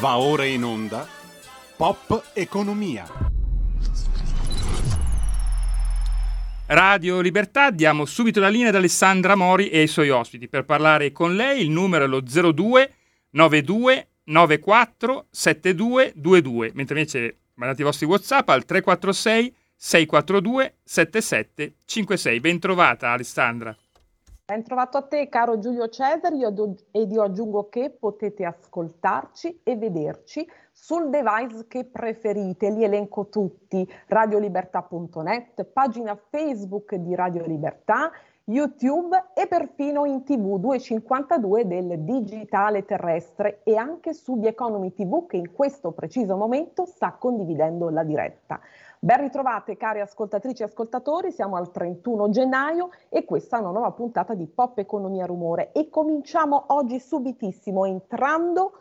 Va ora in onda Pop Economia. Radio Libertà, diamo subito la linea ad Alessandra Mori e ai suoi ospiti. Per parlare con lei il numero è lo 02 92 94 72 22, mentre invece mandate i vostri WhatsApp al 346 642 77 56. Ben trovata Alessandra. Ben trovato a te, caro Giulio Cesare, io do- ed io aggiungo che potete ascoltarci e vederci sul device che preferite, li elenco tutti, radiolibertà.net, pagina Facebook di Radio Libertà, YouTube e perfino in TV 252 del digitale terrestre. E anche su The Economy TV che in questo preciso momento sta condividendo la diretta. Ben ritrovate cari ascoltatrici e ascoltatori, siamo al 31 gennaio e questa è una nuova puntata di Pop Economia Rumore. E cominciamo oggi subitissimo entrando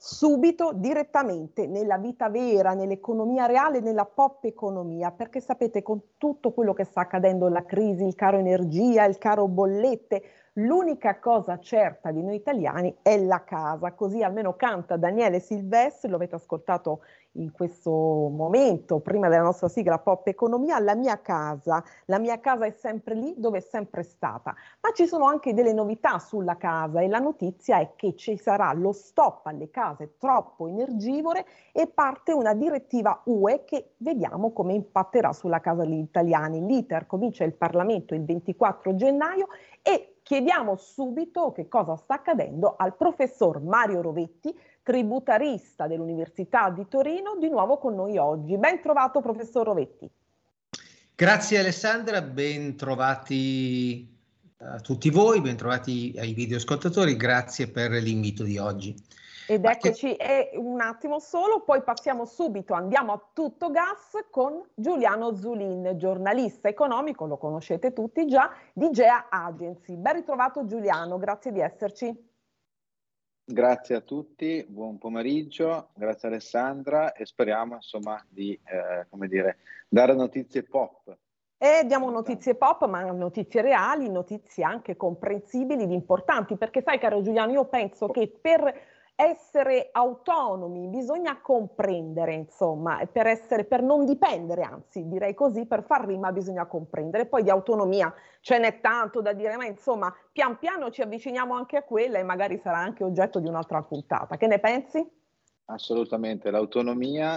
subito direttamente nella vita vera, nell'economia reale, nella pop economia, perché sapete con tutto quello che sta accadendo, la crisi, il caro energia, il caro bollette, l'unica cosa certa di noi italiani è la casa, così almeno canta Daniele Silvestri, lo avete ascoltato in questo momento, prima della nostra sigla Pop Economia, la mia casa. La mia casa è sempre lì dove è sempre stata. Ma ci sono anche delle novità sulla casa e la notizia è che ci sarà lo stop alle case troppo energivore e parte una direttiva UE che vediamo come impatterà sulla casa degli italiani. L'iter comincia il Parlamento il 24 gennaio e chiediamo subito che cosa sta accadendo al professor Mario Rovetti, tributarista dell'Università di Torino, di nuovo con noi oggi. Ben trovato professor Rovetti. Grazie Alessandra, ben trovati a tutti voi, ben trovati ai videoascoltatori, grazie per l'invito di oggi. Ed eccoci, che... un attimo solo, poi passiamo subito, andiamo a tutto gas con Giuliano Zulin, giornalista economico, lo conoscete tutti già, di GEA Agency. Ben ritrovato Giuliano, grazie di esserci. Grazie a tutti, buon pomeriggio, grazie Alessandra e speriamo insomma di eh, come dire, dare notizie pop. E diamo notizie pop, ma notizie reali, notizie anche comprensibili ed importanti, perché sai caro Giuliano, io penso che per essere autonomi, bisogna comprendere, insomma, per, essere, per non dipendere, anzi direi così, per far rima bisogna comprendere. Poi di autonomia ce n'è tanto da dire, ma insomma, pian piano ci avviciniamo anche a quella e magari sarà anche oggetto di un'altra puntata. Che ne pensi? Assolutamente, l'autonomia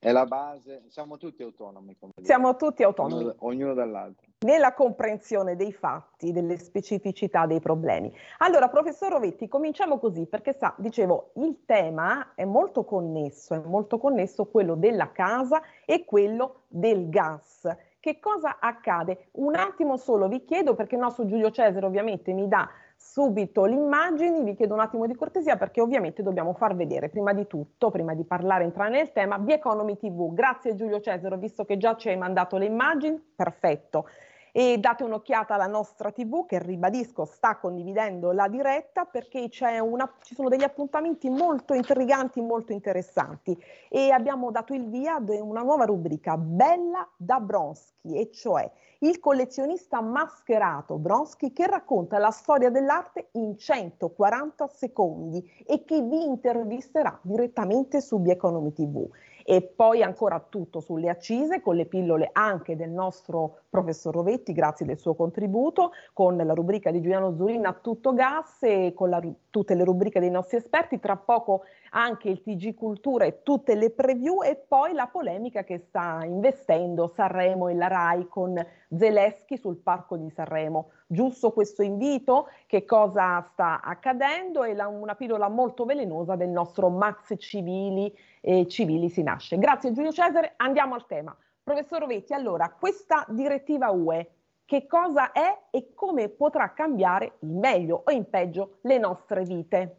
è la base, siamo tutti autonomi. siamo tutti autonomi. Ognuno, ognuno dall'altro. Nella comprensione dei fatti, delle specificità dei problemi. Allora, professor Rovetti, cominciamo così, perché sa, dicevo, il tema è molto connesso, è molto connesso quello della casa e quello del gas. Che cosa accade? Un attimo solo vi chiedo, perché il nostro Giulio Cesare ovviamente mi dà subito le immagini, vi chiedo un attimo di cortesia perché ovviamente dobbiamo far vedere prima di tutto, prima di parlare, entrare nel tema, The Economy TV. Grazie Giulio Cesaro, visto che già ci hai mandato le immagini, perfetto e date un'occhiata alla nostra TV che ribadisco sta condividendo la diretta perché una, ci sono degli appuntamenti molto intriganti, molto interessanti. E abbiamo dato il via ad una nuova rubrica Bella da Bronsky e cioè il collezionista mascherato Bronsky che racconta la storia dell'arte in 140 secondi e che vi intervisterà direttamente su The Economy TV e poi ancora tutto sulle accise con le pillole anche del nostro professor Rovetti, grazie del suo contributo, con la rubrica di Giuliano Zurina Tutto Gas e con la, tutte le rubriche dei nostri esperti, tra poco anche il TG Cultura e tutte le preview e poi la polemica che sta investendo Sanremo e la RAI con Zeleschi sul Parco di Sanremo. Giusto questo invito? Che cosa sta accadendo? E una pillola molto velenosa del nostro Max Civili, eh, Civili si nasce. Grazie Giulio Cesare, andiamo al tema. Professor Rovetti, allora, questa direttiva UE che cosa è e come potrà cambiare in meglio o in peggio le nostre vite?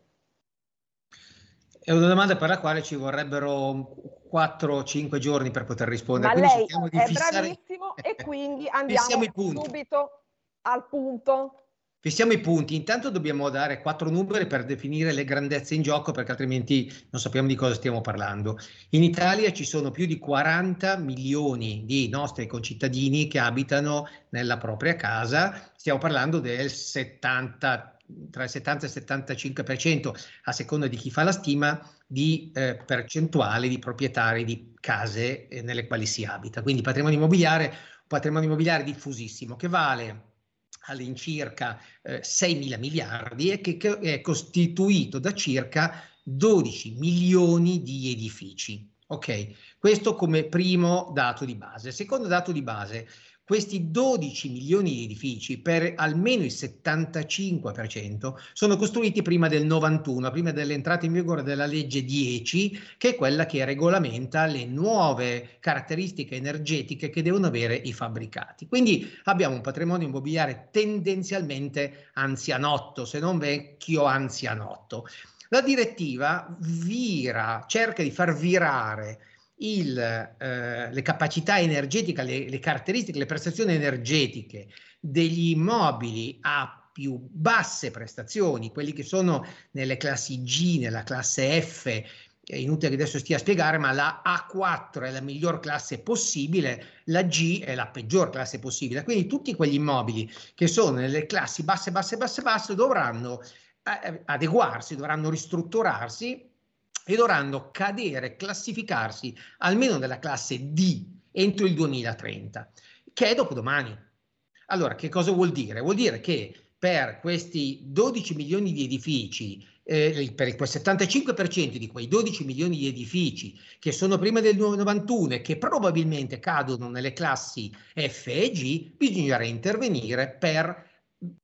È una domanda per la quale ci vorrebbero 4-5 giorni per poter rispondere. Ma lei è fissare... bravissimo e quindi andiamo subito al punto. Fissiamo i punti. Intanto dobbiamo dare quattro numeri per definire le grandezze in gioco perché altrimenti non sappiamo di cosa stiamo parlando. In Italia ci sono più di 40 milioni di nostri concittadini che abitano nella propria casa. Stiamo parlando del 70 tra il 70 e il 75% a seconda di chi fa la stima di eh, percentuale di proprietari di case eh, nelle quali si abita. Quindi patrimonio immobiliare, patrimonio immobiliare diffusissimo che vale all'incirca eh, 6 mila miliardi e che, che è costituito da circa 12 milioni di edifici. Ok, questo come primo dato di base. Secondo dato di base, questi 12 milioni di edifici, per almeno il 75%, sono costruiti prima del 91, prima dell'entrata in vigore della legge 10, che è quella che regolamenta le nuove caratteristiche energetiche che devono avere i fabbricati. Quindi abbiamo un patrimonio immobiliare tendenzialmente anzianotto, se non vecchio anzianotto. La direttiva vira, cerca di far virare il, eh, le capacità energetiche, le, le caratteristiche, le prestazioni energetiche degli immobili a più basse prestazioni, quelli che sono nelle classi G, nella classe F, è inutile che adesso stia a spiegare, ma la A4 è la miglior classe possibile, la G è la peggior classe possibile. Quindi tutti quegli immobili che sono nelle classi basse, basse, basse, basse dovranno eh, adeguarsi, dovranno ristrutturarsi e dovranno cadere, classificarsi almeno nella classe D entro il 2030, che è dopodomani. Allora, che cosa vuol dire? Vuol dire che per questi 12 milioni di edifici, eh, per il 75% di quei 12 milioni di edifici che sono prima del 91 e che probabilmente cadono nelle classi F e G, bisognerà intervenire per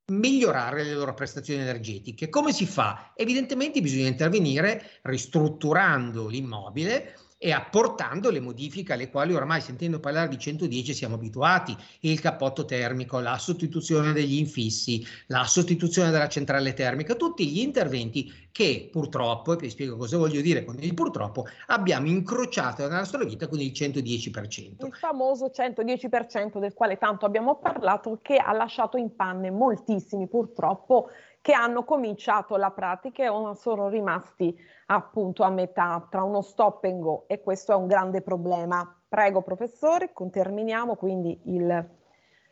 migliorare le loro prestazioni energetiche. Come si fa? Evidentemente bisogna intervenire ristrutturando l'immobile e apportando le modifiche alle quali oramai sentendo parlare di 110 siamo abituati, il cappotto termico, la sostituzione degli infissi, la sostituzione della centrale termica, tutti gli interventi che purtroppo, e vi spiego cosa voglio dire con il purtroppo, abbiamo incrociato nella nostra vita con il 110%. Il famoso 110% del quale tanto abbiamo parlato che ha lasciato in panne moltissimi purtroppo che hanno cominciato la pratica e sono rimasti appunto a metà tra uno stop and go e questo è un grande problema. Prego professore, terminiamo quindi il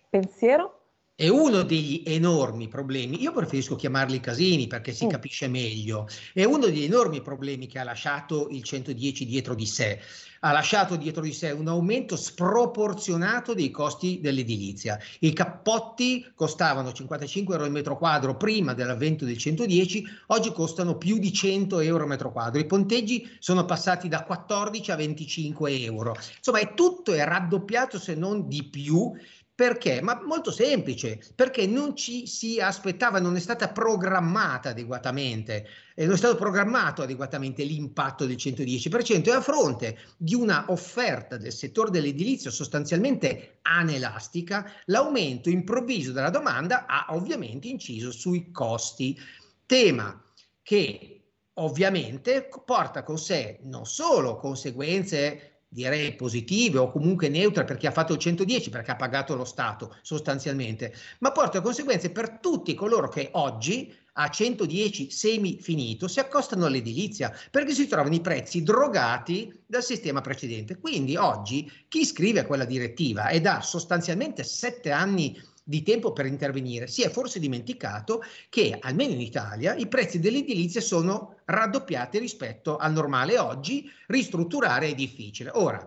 pensiero. È uno degli enormi problemi, io preferisco chiamarli casini perché si mm. capisce meglio, è uno degli enormi problemi che ha lasciato il 110 dietro di sé ha lasciato dietro di sé un aumento sproporzionato dei costi dell'edilizia. I cappotti costavano 55 euro al metro quadro prima dell'avvento del 110, oggi costano più di 100 euro al metro quadro. I ponteggi sono passati da 14 a 25 euro. Insomma, è tutto è raddoppiato se non di più perché? Ma molto semplice, perché non ci si aspettava, non è stata programmata adeguatamente, eh, non è stato programmato adeguatamente l'impatto del 110% e a fronte di una offerta del settore dell'edilizio sostanzialmente anelastica, l'aumento improvviso della domanda ha ovviamente inciso sui costi. Tema che ovviamente porta con sé non solo conseguenze direi positive o comunque neutre per chi ha fatto il 110 perché ha pagato lo Stato sostanzialmente, ma porta conseguenze per tutti coloro che oggi a 110 semi finito si accostano all'edilizia perché si trovano i prezzi drogati dal sistema precedente. Quindi oggi chi scrive quella direttiva ed ha sostanzialmente sette anni di tempo per intervenire, si è forse dimenticato che almeno in Italia i prezzi dell'edilizia sono raddoppiati rispetto al normale. Oggi ristrutturare è difficile. Ora,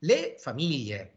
le famiglie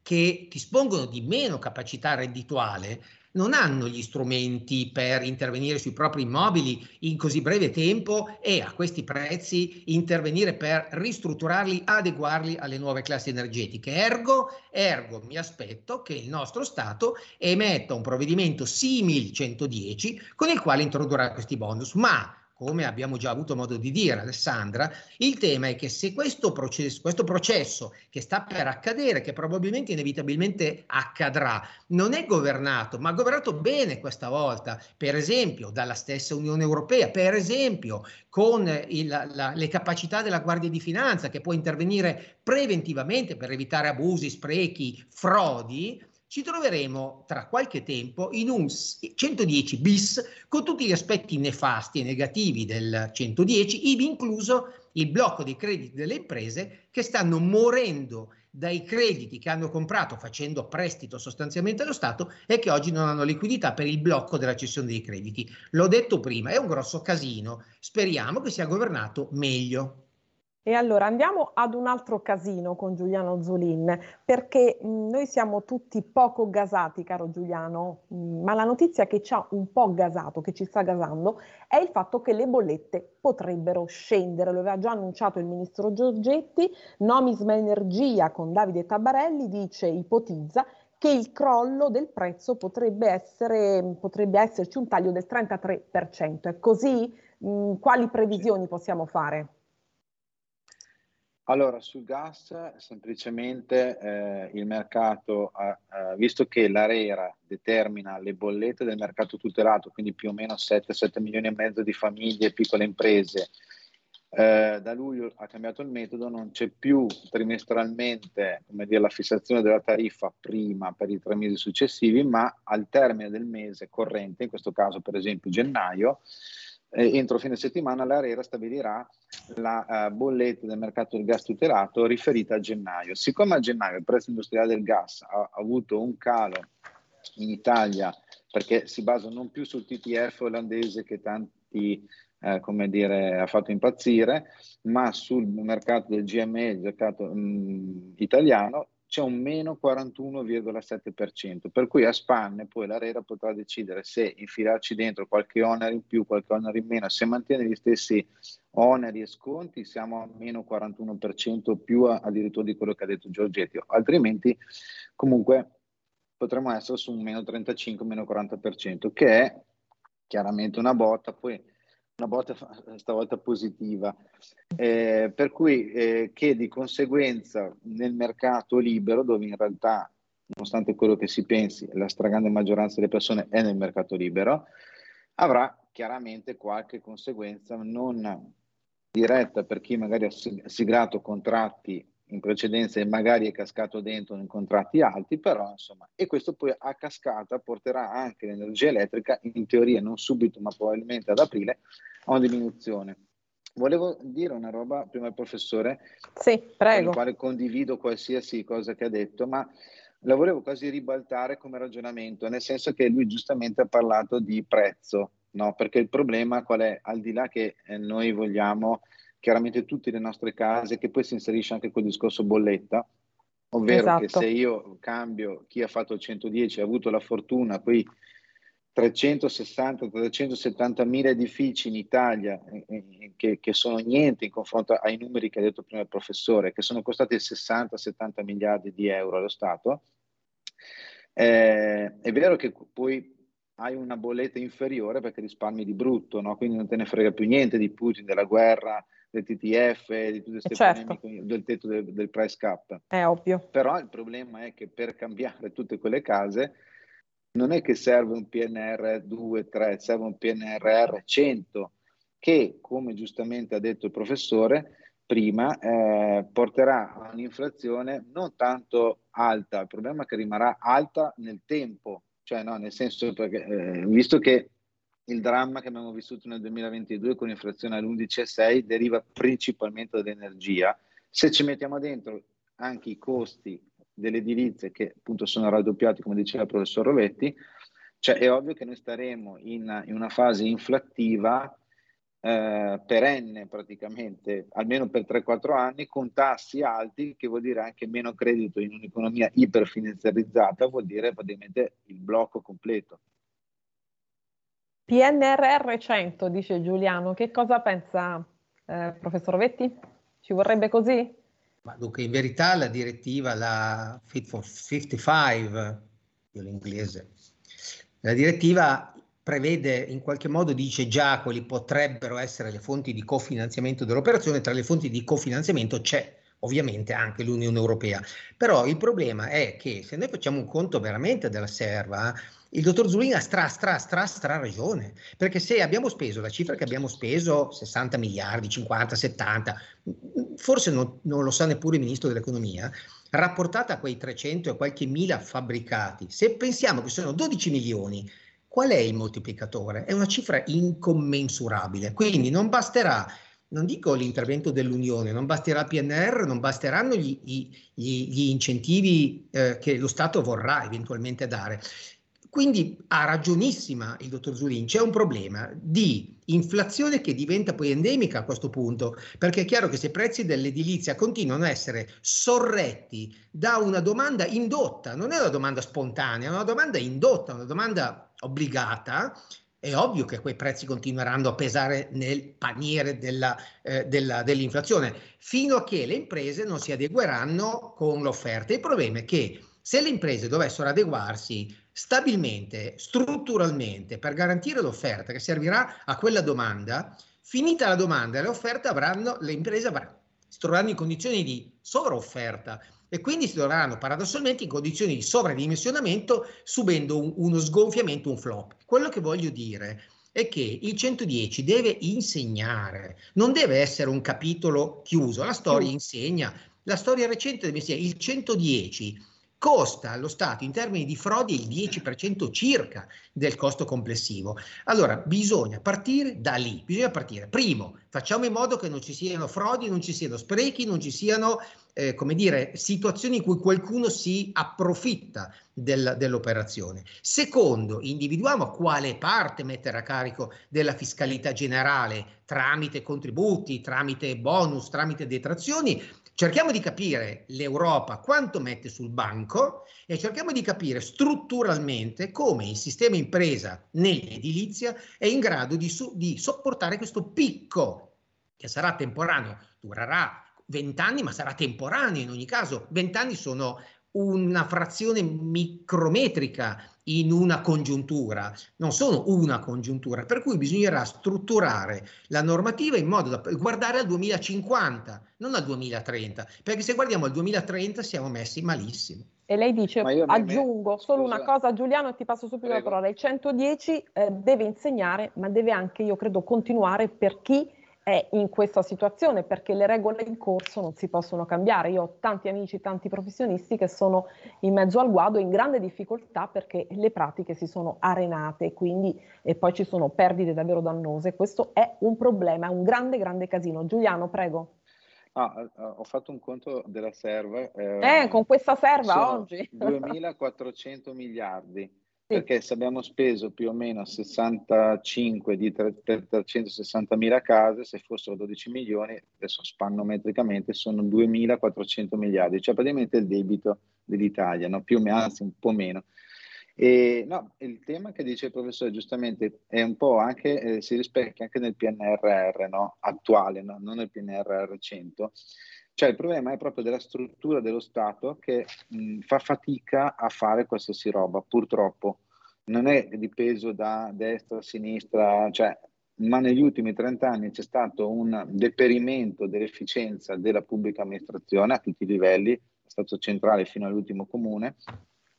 che dispongono di meno capacità reddituale non hanno gli strumenti per intervenire sui propri immobili in così breve tempo e a questi prezzi intervenire per ristrutturarli, adeguarli alle nuove classi energetiche. Ergo, ergo mi aspetto che il nostro Stato emetta un provvedimento simil 110 con il quale introdurrà questi bonus, ma come abbiamo già avuto modo di dire Alessandra, il tema è che se questo processo, questo processo che sta per accadere, che probabilmente inevitabilmente accadrà, non è governato, ma governato bene questa volta, per esempio dalla stessa Unione Europea, per esempio con il, la, le capacità della Guardia di Finanza che può intervenire preventivamente per evitare abusi, sprechi, frodi, ci troveremo tra qualche tempo in un 110 bis con tutti gli aspetti nefasti e negativi del 110, ivi incluso il blocco dei crediti delle imprese che stanno morendo dai crediti che hanno comprato facendo prestito sostanzialmente allo Stato e che oggi non hanno liquidità per il blocco della cessione dei crediti. L'ho detto prima, è un grosso casino, speriamo che sia governato meglio. E allora andiamo ad un altro casino con Giuliano Zolin, perché mh, noi siamo tutti poco gasati, caro Giuliano, mh, ma la notizia che ci ha un po' gasato, che ci sta gasando, è il fatto che le bollette potrebbero scendere. Lo aveva già annunciato il ministro Giorgetti, Nomisma Energia con Davide Tabarelli dice, ipotizza, che il crollo del prezzo potrebbe, essere, potrebbe esserci un taglio del 33%. È così? Mh, quali previsioni possiamo fare? Allora, sul gas semplicemente eh, il mercato, eh, visto che l'ARERA determina le bollette del mercato tutelato, quindi più o meno 7-7 milioni e mezzo di famiglie e piccole imprese, eh, da luglio ha cambiato il metodo, non c'è più trimestralmente dire, la fissazione della tariffa prima per i tre mesi successivi, ma al termine del mese corrente, in questo caso per esempio gennaio, eh, entro fine settimana l'ARERA stabilirà la uh, bolletta del mercato del gas tutelato riferita a gennaio. Siccome a gennaio il prezzo industriale del gas ha, ha avuto un calo in Italia perché si basa non più sul TTF olandese che tanti eh, come dire, ha fatto impazzire, ma sul mercato del GME, il mercato mh, mm, italiano, c'è un meno 41,7%, per cui a spanne poi l'ARERA potrà decidere se infilarci dentro qualche onere in più, qualche onere in meno, se mantiene gli stessi oneri e sconti siamo a meno 41% più addirittura di quello che ha detto Giorgetti, altrimenti comunque potremmo essere su un meno 35, meno 40%, che è chiaramente una botta, poi una botta stavolta positiva, eh, per cui eh, che di conseguenza nel mercato libero, dove in realtà, nonostante quello che si pensi, la stragrande maggioranza delle persone è nel mercato libero, avrà chiaramente qualche conseguenza non diretta per chi magari ha siglato contratti in precedenza e magari è cascato dentro in contratti alti, però insomma, e questo poi a cascata porterà anche l'energia elettrica, in teoria non subito, ma probabilmente ad aprile, a una diminuzione. Volevo dire una roba prima al professore, sì, prego. con il quale condivido qualsiasi cosa che ha detto, ma la volevo quasi ribaltare come ragionamento, nel senso che lui giustamente ha parlato di prezzo, no? perché il problema qual è? Al di là che eh, noi vogliamo chiaramente tutte le nostre case, che poi si inserisce anche quel discorso bolletta, ovvero esatto. che se io cambio chi ha fatto il 110 ha avuto la fortuna, poi 360-370 mila edifici in Italia eh, eh, che, che, sono niente in confronto ai numeri che ha detto prima il professore, che sono costati 60-70 miliardi di euro allo Stato. Eh, è vero che poi hai una bolletta inferiore perché risparmi di brutto, no? quindi non te ne frega più niente di Putin, della guerra, del TTF, di tutte queste certo. polemiche del tetto del, del price cap. È ovvio. Però il problema è che per cambiare tutte quelle case non è che serve un PNR 2, 3, serve un PNRR 100 che, come giustamente ha detto il professore prima, eh, porterà a un'inflazione non tanto alta, il problema è che rimarrà alta nel tempo, cioè no, nel senso perché eh, visto che il dramma che abbiamo vissuto nel 2022 con inflazione all'11,6 deriva principalmente dall'energia. Se ci mettiamo dentro anche i costi delle edilizie che appunto sono raddoppiati, come diceva il professor Rovetti, cioè è ovvio che noi staremo in, in una fase inflattiva eh, perenne praticamente, almeno per 3-4 anni, con tassi alti, che vuol dire anche meno credito in un'economia iperfinanziarizzata, vuol dire praticamente il blocco completo. PNRR 100, dice Giuliano. Che cosa pensa eh, professor Vetti? Ci vorrebbe così? Ma dunque, in verità la direttiva, la Fit for 55, io l'inglese, la direttiva prevede in qualche modo, dice già quali potrebbero essere le fonti di cofinanziamento dell'operazione, tra le fonti di cofinanziamento c'è ovviamente anche l'Unione Europea. Però il problema è che se noi facciamo un conto veramente della serva, il dottor Zulina ha stra, stra, stra, stra ragione, perché se abbiamo speso la cifra che abbiamo speso, 60 miliardi, 50, 70, forse non, non lo sa neppure il ministro dell'economia, rapportata a quei 300 e qualche mila fabbricati, se pensiamo che sono 12 milioni, qual è il moltiplicatore? È una cifra incommensurabile, quindi non basterà non dico l'intervento dell'Unione, non basterà il PNR, non basteranno gli, gli, gli incentivi eh, che lo Stato vorrà eventualmente dare. Quindi ha ragionissima il dottor Zulin, c'è un problema di inflazione che diventa poi endemica a questo punto, perché è chiaro che se i prezzi dell'edilizia continuano a essere sorretti da una domanda indotta, non è una domanda spontanea, è una domanda indotta, una domanda obbligata, è ovvio che quei prezzi continueranno a pesare nel paniere della, eh, della, dell'inflazione, fino a che le imprese non si adegueranno con l'offerta. Il problema è che se le imprese dovessero adeguarsi stabilmente, strutturalmente, per garantire l'offerta che servirà a quella domanda, finita la domanda e l'offerta avranno, le imprese avranno, si troveranno in condizioni di sovraofferta e quindi si troveranno paradossalmente in condizioni di sovradimensionamento subendo un, uno sgonfiamento, un flop. Quello che voglio dire è che il 110 deve insegnare, non deve essere un capitolo chiuso, la storia insegna, la storia recente deve essere il 110 costa allo Stato in termini di frodi il 10% circa del costo complessivo. Allora bisogna partire da lì, bisogna partire. Primo, facciamo in modo che non ci siano frodi, non ci siano sprechi, non ci siano eh, come dire, situazioni in cui qualcuno si approfitta del, dell'operazione. Secondo, individuiamo quale parte mettere a carico della fiscalità generale tramite contributi, tramite bonus, tramite detrazioni Cerchiamo di capire l'Europa quanto mette sul banco e cerchiamo di capire strutturalmente come il sistema impresa nell'edilizia è in grado di, su, di sopportare questo picco che sarà temporaneo, durerà 20 anni, ma sarà temporaneo in ogni caso. 20 anni sono una frazione micrometrica in una congiuntura, non sono una congiuntura, per cui bisognerà strutturare la normativa in modo da guardare al 2050, non al 2030, perché se guardiamo al 2030 siamo messi malissimo. E lei dice, aggiungo me, solo una cosa Giuliano e ti passo subito prego. la parola, il 110 eh, deve insegnare, ma deve anche, io credo, continuare per chi è in questa situazione perché le regole in corso non si possono cambiare. Io ho tanti amici, tanti professionisti che sono in mezzo al guado in grande difficoltà perché le pratiche si sono arenate quindi, e poi ci sono perdite davvero dannose. Questo è un problema, è un grande, grande casino. Giuliano, prego. Ah, ho fatto un conto della serva. Eh, eh con questa serva oggi. 2.400 miliardi perché se abbiamo speso più o meno 65 di 360 mila case, se fossero 12 milioni, adesso spannometricamente sono 2.400 miliardi, cioè praticamente il debito dell'Italia, no? più o meno, anzi un po' meno. E, no, il tema che dice il professore giustamente è un po' anche, eh, si rispecchia anche nel PNRR no? attuale, no? non nel PNRR 100, cioè il problema è proprio della struttura dello Stato che mh, fa fatica a fare qualsiasi roba, purtroppo. Non è dipeso da destra, sinistra, cioè, ma negli ultimi 30 anni c'è stato un deperimento dell'efficienza della pubblica amministrazione a tutti i livelli, Stato centrale fino all'ultimo comune,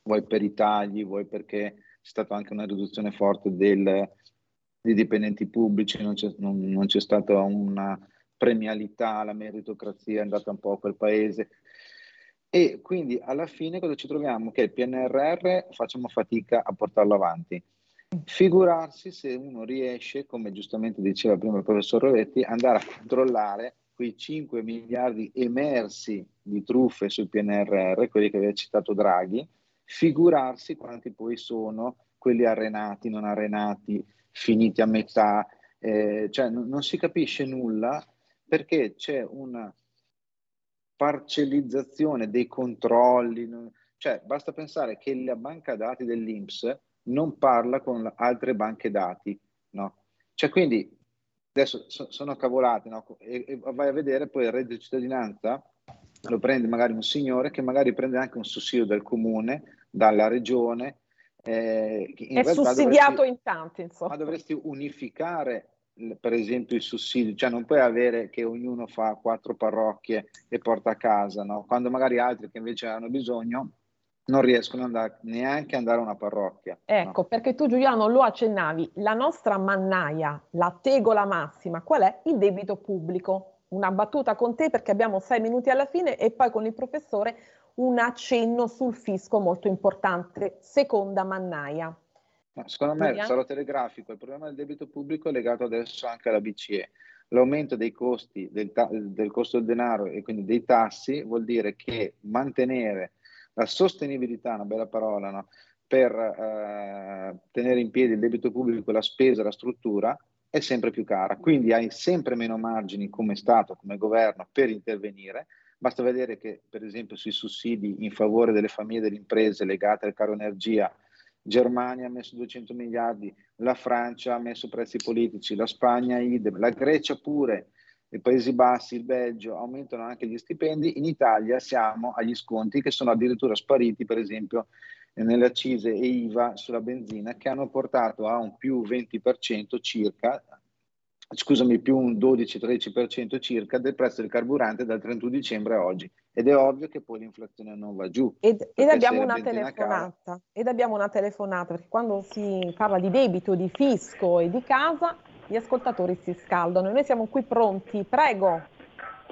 vuoi per i tagli, vuoi perché c'è stata anche una riduzione forte del, dei dipendenti pubblici, non c'è, non, non c'è stata una premialità, la meritocrazia è andata un po' a quel paese. E quindi alla fine cosa ci troviamo? Che il PNRR facciamo fatica a portarlo avanti. Figurarsi se uno riesce, come giustamente diceva prima il professor Rovetti, andare a controllare quei 5 miliardi emersi di truffe sul PNRR, quelli che aveva citato Draghi, figurarsi quanti poi sono quelli arenati, non arenati, finiti a metà, eh, cioè non, non si capisce nulla perché c'è una parcellizzazione dei controlli, cioè basta pensare che la banca dati dell'Inps non parla con altre banche dati, no? Cioè quindi adesso so, sono cavolate, no? E, e, vai a vedere poi il reddito di cittadinanza lo prende magari un signore che magari prende anche un sussidio dal comune, dalla regione. Eh, è sussidiato dovresti, in tanti, insomma. Ma dovresti unificare per esempio i sussidi, cioè non puoi avere che ognuno fa quattro parrocchie e porta a casa, no? quando magari altri che invece hanno bisogno non riescono andare, neanche ad andare a una parrocchia. Ecco, no? perché tu Giuliano lo accennavi, la nostra mannaia, la tegola massima, qual è? Il debito pubblico. Una battuta con te perché abbiamo sei minuti alla fine e poi con il professore un accenno sul fisco molto importante, seconda mannaia. No, secondo me sarò telegrafico, il problema del debito pubblico è legato adesso anche alla BCE. L'aumento dei costi del, ta- del costo del denaro e quindi dei tassi vuol dire che mantenere la sostenibilità, una bella parola, no? per eh, tenere in piedi il debito pubblico, la spesa, la struttura, è sempre più cara. Quindi hai sempre meno margini come Stato, come governo per intervenire. Basta vedere che, per esempio, sui sussidi in favore delle famiglie e delle imprese legate al caro energia, Germania ha messo 200 miliardi, la Francia ha messo prezzi politici, la Spagna idem, la Grecia pure, i Paesi Bassi, il Belgio aumentano anche gli stipendi, in Italia siamo agli sconti che sono addirittura spariti, per esempio, nelle accise e IVA sulla benzina che hanno portato a un più 20% circa, scusami, più un 12-13% circa del prezzo del carburante dal 31 dicembre a oggi. Ed è ovvio che poi l'inflazione non va giù. Ed, ed abbiamo una telefonata. Cara... Ed abbiamo una telefonata, perché quando si parla di debito, di fisco e di casa, gli ascoltatori si scaldano. Noi siamo qui pronti. Prego.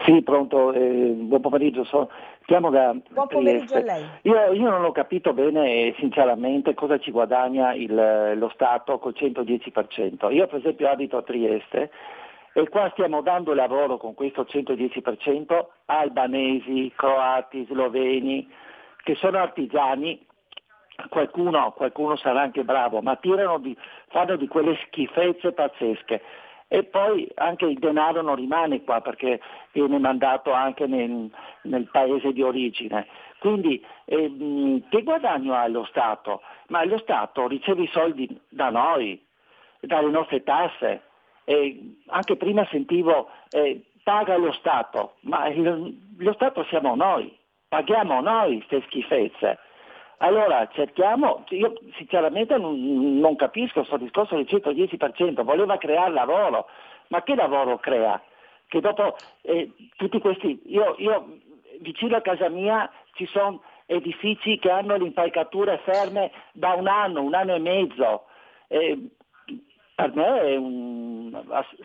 Sì, pronto, eh, buon pomeriggio. So, chiamo da buon pomeriggio a lei. Io, io, non ho capito bene, sinceramente, cosa ci guadagna il, lo Stato col 110%. Io, per esempio, abito a Trieste e qua stiamo dando lavoro con questo 110% a albanesi, croati, sloveni, che sono artigiani. Qualcuno, qualcuno sarà anche bravo, ma di, fanno di quelle schifezze pazzesche e poi anche il denaro non rimane qua perché viene mandato anche nel, nel paese di origine. Quindi ehm, che guadagno ha lo Stato? Ma lo Stato riceve i soldi da noi, dalle nostre tasse. E anche prima sentivo eh, paga lo Stato, ma il, lo Stato siamo noi, paghiamo noi queste schifezze. Allora cerchiamo, io sinceramente non, non capisco questo discorso del 110%, voleva creare lavoro, ma che lavoro crea? Che dopo eh, tutti questi, io, io vicino a casa mia ci sono edifici che hanno le impalcature ferme da un anno, un anno e mezzo. Eh, per me un,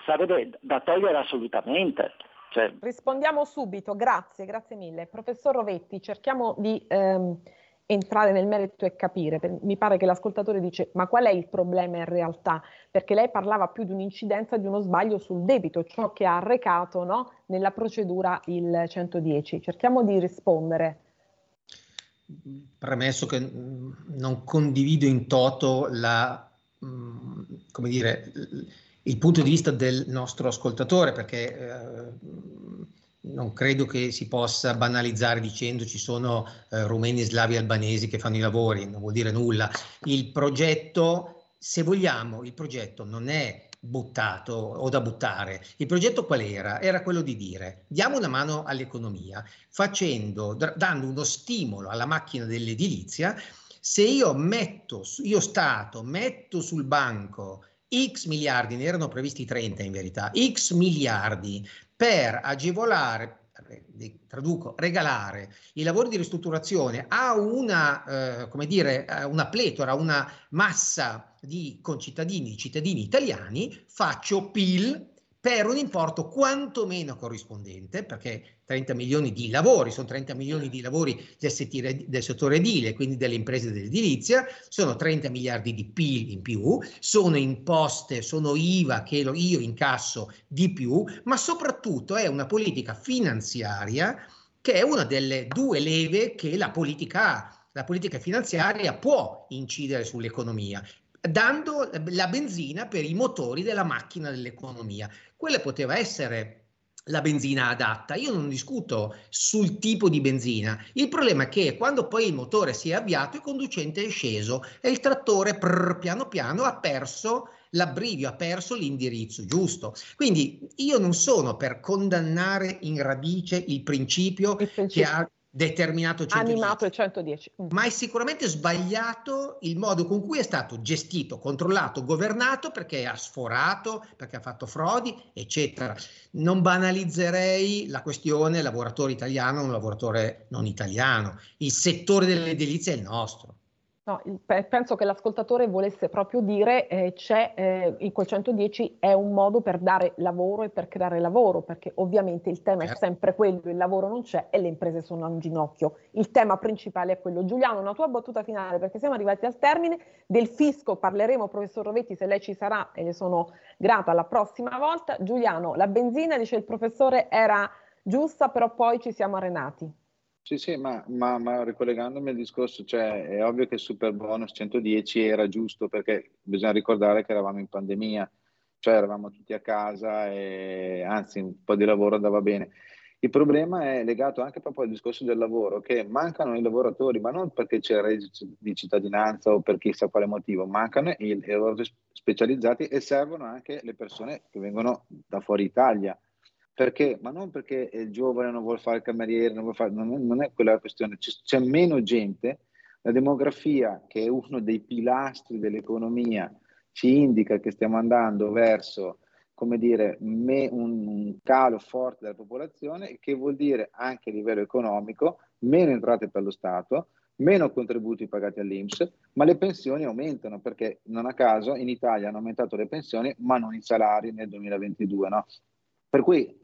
sarebbe da togliere assolutamente. Cioè... Rispondiamo subito, grazie, grazie mille. Professor Rovetti, cerchiamo di ehm, entrare nel merito e capire. Mi pare che l'ascoltatore dice ma qual è il problema in realtà? Perché lei parlava più di un'incidenza, di uno sbaglio sul debito, ciò che ha arrecato no, nella procedura il 110. Cerchiamo di rispondere. Premesso che mm, non condivido in toto la, mm, come dire, il punto di vista del nostro ascoltatore, perché eh, non credo che si possa banalizzare dicendo ci sono eh, rumeni, slavi, albanesi che fanno i lavori, non vuol dire nulla. Il progetto, se vogliamo, il progetto non è buttato o da buttare. Il progetto qual era? Era quello di dire diamo una mano all'economia facendo, dando uno stimolo alla macchina dell'edilizia. Se io metto, io Stato, metto sul banco X miliardi, ne erano previsti 30 in verità, X miliardi per agevolare traduco, regalare i lavori di ristrutturazione a una, eh, come dire, una pletora, una massa di concittadini, di cittadini italiani, faccio PIL per un importo quantomeno corrispondente, perché 30 milioni di lavori, sono 30 milioni di lavori del, settore, edile, quindi delle imprese dell'edilizia, sono 30 miliardi di PIL in più, sono imposte, sono IVA che io incasso di più, ma soprattutto è una politica finanziaria che è una delle due leve che la politica ha. La politica finanziaria può incidere sull'economia dando la benzina per i motori della macchina dell'economia. Quella poteva essere la benzina adatta. Io non discuto sul tipo di benzina. Il problema è che quando poi il motore si è avviato, il conducente è sceso e il trattore prr, piano piano ha perso l'abbrivio, ha perso l'indirizzo giusto. Quindi io non sono per condannare in radice il principio, il principio. che ha determinato 110. Animato il 110. Mm. Ma è sicuramente sbagliato il modo con cui è stato gestito, controllato, governato perché ha sforato, perché ha fatto frodi, eccetera. Non banalizzerei la questione lavoratore italiano o lavoratore non italiano. Il settore dell'edilizia è il nostro. No, penso che l'ascoltatore volesse proprio dire eh, c'è eh, in quel 110 è un modo per dare lavoro e per creare lavoro, perché ovviamente il tema certo. è sempre quello, il lavoro non c'è e le imprese sono a un ginocchio. Il tema principale è quello. Giuliano, una tua battuta finale, perché siamo arrivati al termine del fisco, parleremo professor Rovetti se lei ci sarà e ne sono grata la prossima volta. Giuliano, la benzina, dice il professore, era giusta, però poi ci siamo arenati. Sì, sì, ma, ma, ma, ricollegandomi al discorso, cioè è ovvio che il super bonus 110 era giusto perché bisogna ricordare che eravamo in pandemia, cioè eravamo tutti a casa e anzi un po' di lavoro andava bene. Il problema è legato anche proprio al discorso del lavoro, che mancano i lavoratori, ma non perché c'è il reddito di cittadinanza o per chissà quale motivo, mancano i lavoratori specializzati e servono anche le persone che vengono da fuori Italia perché? Ma non perché il giovane non vuole fare il cameriere, non, fare, non, è, non è, quella la questione, c'è, c'è, meno gente, la demografia che è uno dei pilastri dell'economia ci indica che stiamo andando verso, come dire, me, un calo forte della popolazione, che vuol dire anche a livello economico meno entrate per lo Stato, meno contributi pagati all'Inps, ma le pensioni aumentano perché non a caso in Italia hanno aumentato le pensioni ma non i salari nel 2022. No? Per cui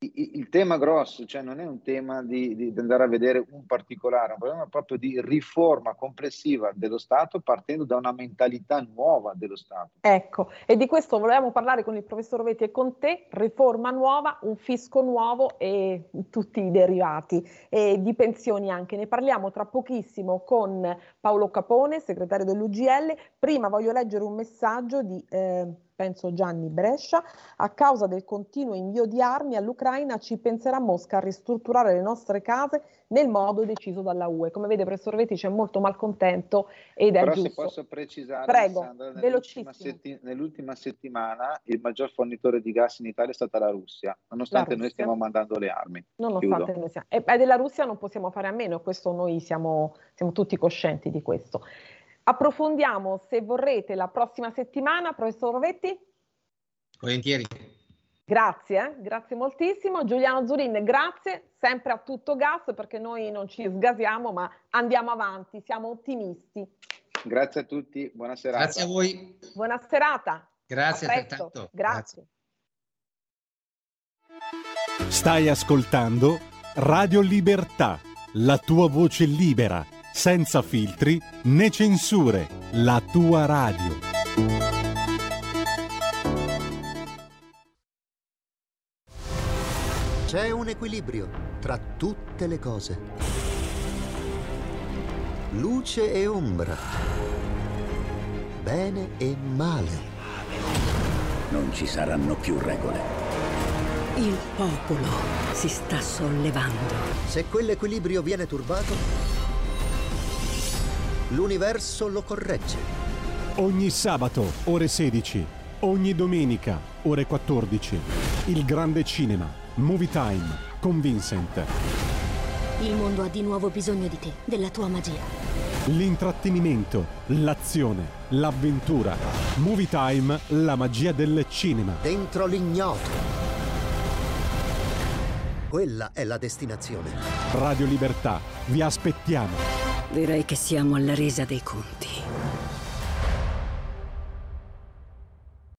il tema grosso, cioè non è un tema di, di, andare a vedere un particolare, è un problema proprio di riforma complessiva dello Stato partendo da una mentalità nuova dello Stato. Ecco, e di questo volevamo parlare con il professor Vetti e con te, riforma nuova, un fisco nuovo e tutti i derivati e di pensioni anche. Ne parliamo tra pochissimo con Paolo Capone, segretario dell'UGL. Prima voglio leggere un messaggio di... Eh, penso Gianni Brescia, a causa del continuo invio di armi all'Ucraina ci penserà Mosca a ristrutturare le nostre case nel modo deciso dalla UE. Come vede professor Vetti c'è molto malcontento ed è Però giusto. se posso precisare, Prego, Alessandra, nell'ultima, setti- nell'ultima, settimana il maggior fornitore di gas in Italia è stata la Russia, nonostante la Russia. noi stiamo mandando le armi. Nonostante noi siamo. E della Russia non possiamo fare a meno, questo noi siamo, siamo tutti coscienti di questo. Approfondiamo, se vorrete, la prossima settimana. Professor Rovetti? Volentieri. Grazie, eh? grazie moltissimo. Giuliano Zurin, grazie, sempre a tutto gas perché noi non ci sgasiamo ma andiamo avanti, siamo ottimisti. Grazie a tutti, buona serata. Grazie a voi. Buona serata. Grazie altrettanto. Grazie. grazie. Stai ascoltando Radio Libertà, la tua voce libera senza filtri né censure, la tua radio. C'è un equilibrio tra tutte le cose. Luce e ombra. Bene e male. Non ci saranno più regole. Il popolo si sta sollevando. Se quell'equilibrio viene turbato, l'universo lo corregge. Ogni sabato, ore 16. Ogni domenica, ore 14. Il grande cinema. Movie Time con Vincent. Il mondo ha di nuovo bisogno di te, della tua magia. L'intrattenimento, l'azione, l'avventura. Movie Time, la magia del cinema. Dentro l'ignoto. Quella è la destinazione. Radio Libertà, vi aspettiamo. Direi che siamo alla resa dei conti.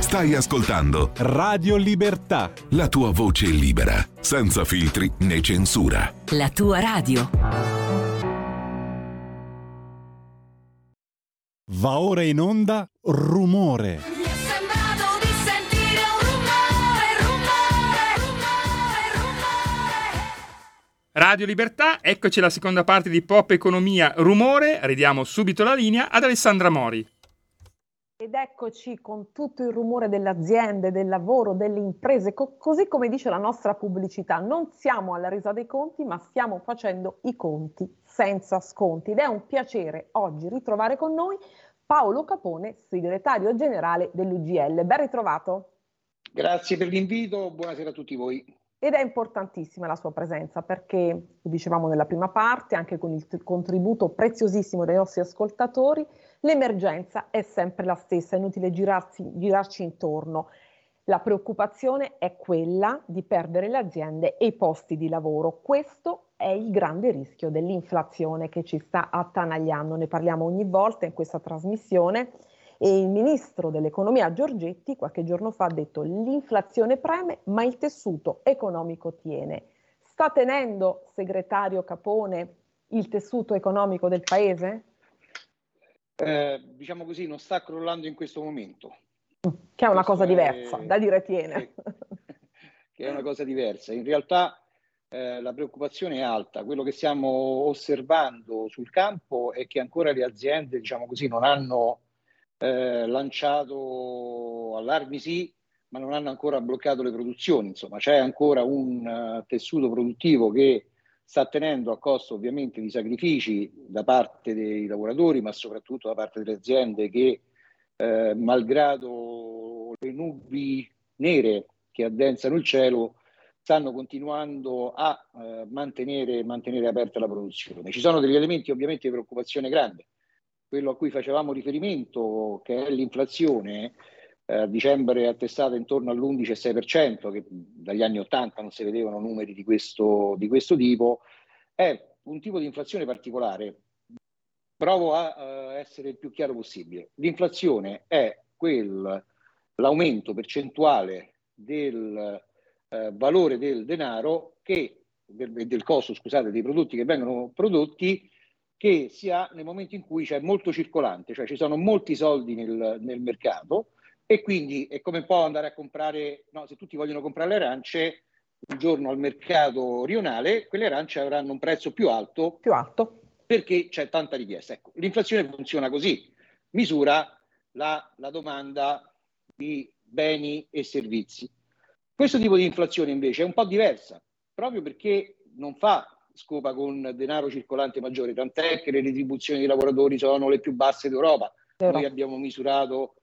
Stai ascoltando Radio Libertà. La tua voce libera, senza filtri né censura. La tua radio. Va ora in onda rumore. Radio Libertà, eccoci alla seconda parte di Pop Economia Rumore, ridiamo subito la linea ad Alessandra Mori. Ed eccoci con tutto il rumore delle aziende, del lavoro, delle imprese, co- così come dice la nostra pubblicità, non siamo alla resa dei conti, ma stiamo facendo i conti senza sconti. Ed è un piacere oggi ritrovare con noi Paolo Capone, segretario generale dell'UGL. Ben ritrovato. Grazie per l'invito, buonasera a tutti voi. Ed è importantissima la sua presenza perché, lo dicevamo nella prima parte, anche con il t- contributo preziosissimo dei nostri ascoltatori, l'emergenza è sempre la stessa, è inutile girarsi, girarci intorno. La preoccupazione è quella di perdere le aziende e i posti di lavoro. Questo è il grande rischio dell'inflazione che ci sta attanagliando. Ne parliamo ogni volta in questa trasmissione e il ministro dell'economia Giorgetti qualche giorno fa ha detto l'inflazione preme ma il tessuto economico tiene. Sta tenendo, segretario Capone, il tessuto economico del paese? Eh, diciamo così, non sta crollando in questo momento. Che è una questo cosa diversa, è... da dire tiene. Che, che è una cosa diversa. In realtà eh, la preoccupazione è alta. Quello che stiamo osservando sul campo è che ancora le aziende, diciamo così, non hanno eh, lanciato allarmi sì, ma non hanno ancora bloccato le produzioni. Insomma, c'è ancora un uh, tessuto produttivo che sta tenendo a costo ovviamente di sacrifici da parte dei lavoratori, ma soprattutto da parte delle aziende che, eh, malgrado le nubi nere che addensano il cielo, stanno continuando a eh, mantenere, mantenere aperta la produzione. Ci sono degli elementi ovviamente di preoccupazione grande. Quello a cui facevamo riferimento, che è l'inflazione, eh, a dicembre attestata intorno all'11,6%, che dagli anni 80 non si vedevano numeri di questo, di questo tipo, è un tipo di inflazione particolare. Provo a uh, essere il più chiaro possibile. L'inflazione è quel, l'aumento percentuale del uh, valore del denaro che, del, del costo scusate, dei prodotti che vengono prodotti che si ha nel momento in cui c'è molto circolante, cioè ci sono molti soldi nel, nel mercato e quindi è come può andare a comprare, no, se tutti vogliono comprare le arance, un giorno al mercato rionale, quelle arance avranno un prezzo più alto. Più alto. Perché c'è tanta richiesta. Ecco, l'inflazione funziona così, misura la, la domanda di beni e servizi. Questo tipo di inflazione invece è un po' diversa, proprio perché non fa scopa con denaro circolante maggiore, tant'è che le retribuzioni dei lavoratori sono le più basse d'Europa. Noi abbiamo misurato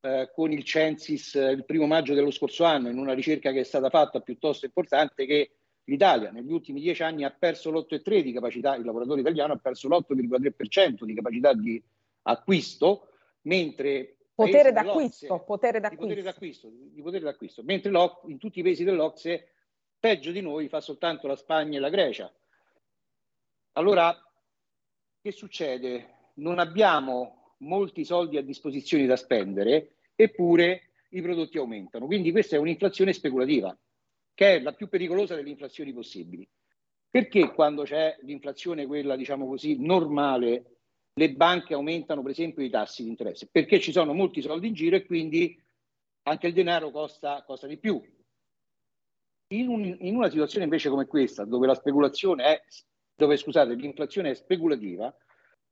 eh, con il Censis eh, il primo maggio dello scorso anno, in una ricerca che è stata fatta piuttosto importante, che l'Italia negli ultimi dieci anni ha perso l'8,3 di capacità, il lavoratore italiano ha perso l'8,3% di capacità di acquisto, mentre potere d'acquisto, potere d'acquisto. Di potere d'acquisto, di potere d'acquisto, mentre in tutti i paesi dell'Ocse peggio di noi fa soltanto la Spagna e la Grecia. Allora, che succede? Non abbiamo molti soldi a disposizione da spendere, eppure i prodotti aumentano. Quindi questa è un'inflazione speculativa, che è la più pericolosa delle inflazioni possibili. Perché quando c'è l'inflazione, quella diciamo così, normale, le banche aumentano per esempio i tassi di interesse? Perché ci sono molti soldi in giro e quindi anche il denaro costa, costa di più. In, un, in, una situazione invece come questa, dove la speculazione è, dove scusate, l'inflazione è speculativa,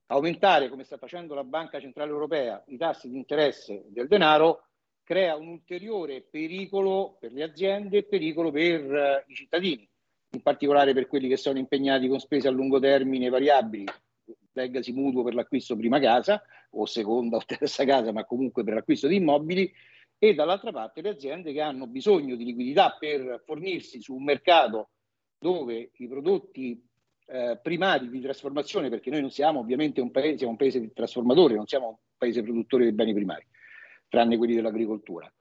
aumentare, come sta facendo la Banca Centrale Europea, i tassi di interesse del denaro crea un ulteriore pericolo per le aziende e pericolo per uh, i cittadini, in particolare per quelli che sono impegnati con spese a lungo termine variabili, leggasi mutuo per l'acquisto prima casa o seconda o terza casa, ma comunque per l'acquisto di immobili, e dall'altra parte le aziende che hanno bisogno di liquidità per fornirsi su un mercato dove i prodotti eh, primari di trasformazione, perché noi non siamo ovviamente un paese, siamo un paese di trasformatori, non siamo un paese produttore dei beni primari, tranne quelli dell'agricoltura.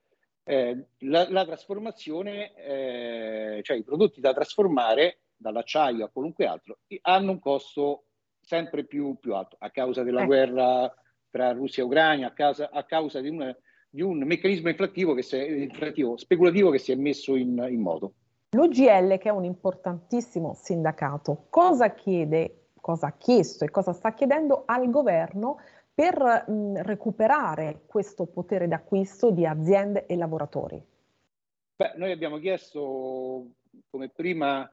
Eh, la, la, trasformazione, eh, cioè i prodotti da trasformare, dall'acciaio a qualunque altro, hanno un costo sempre più, più alto a causa della eh. guerra tra Russia e Ucraina, a causa, a causa di, un, di, un, meccanismo inflattivo, che si è, inflattivo speculativo che si è messo in, in moto. L'UGL, che è un importantissimo sindacato, cosa chiede, cosa ha chiesto e cosa sta chiedendo al governo per mh, recuperare questo potere d'acquisto di aziende e lavoratori? Beh, noi abbiamo chiesto come prima,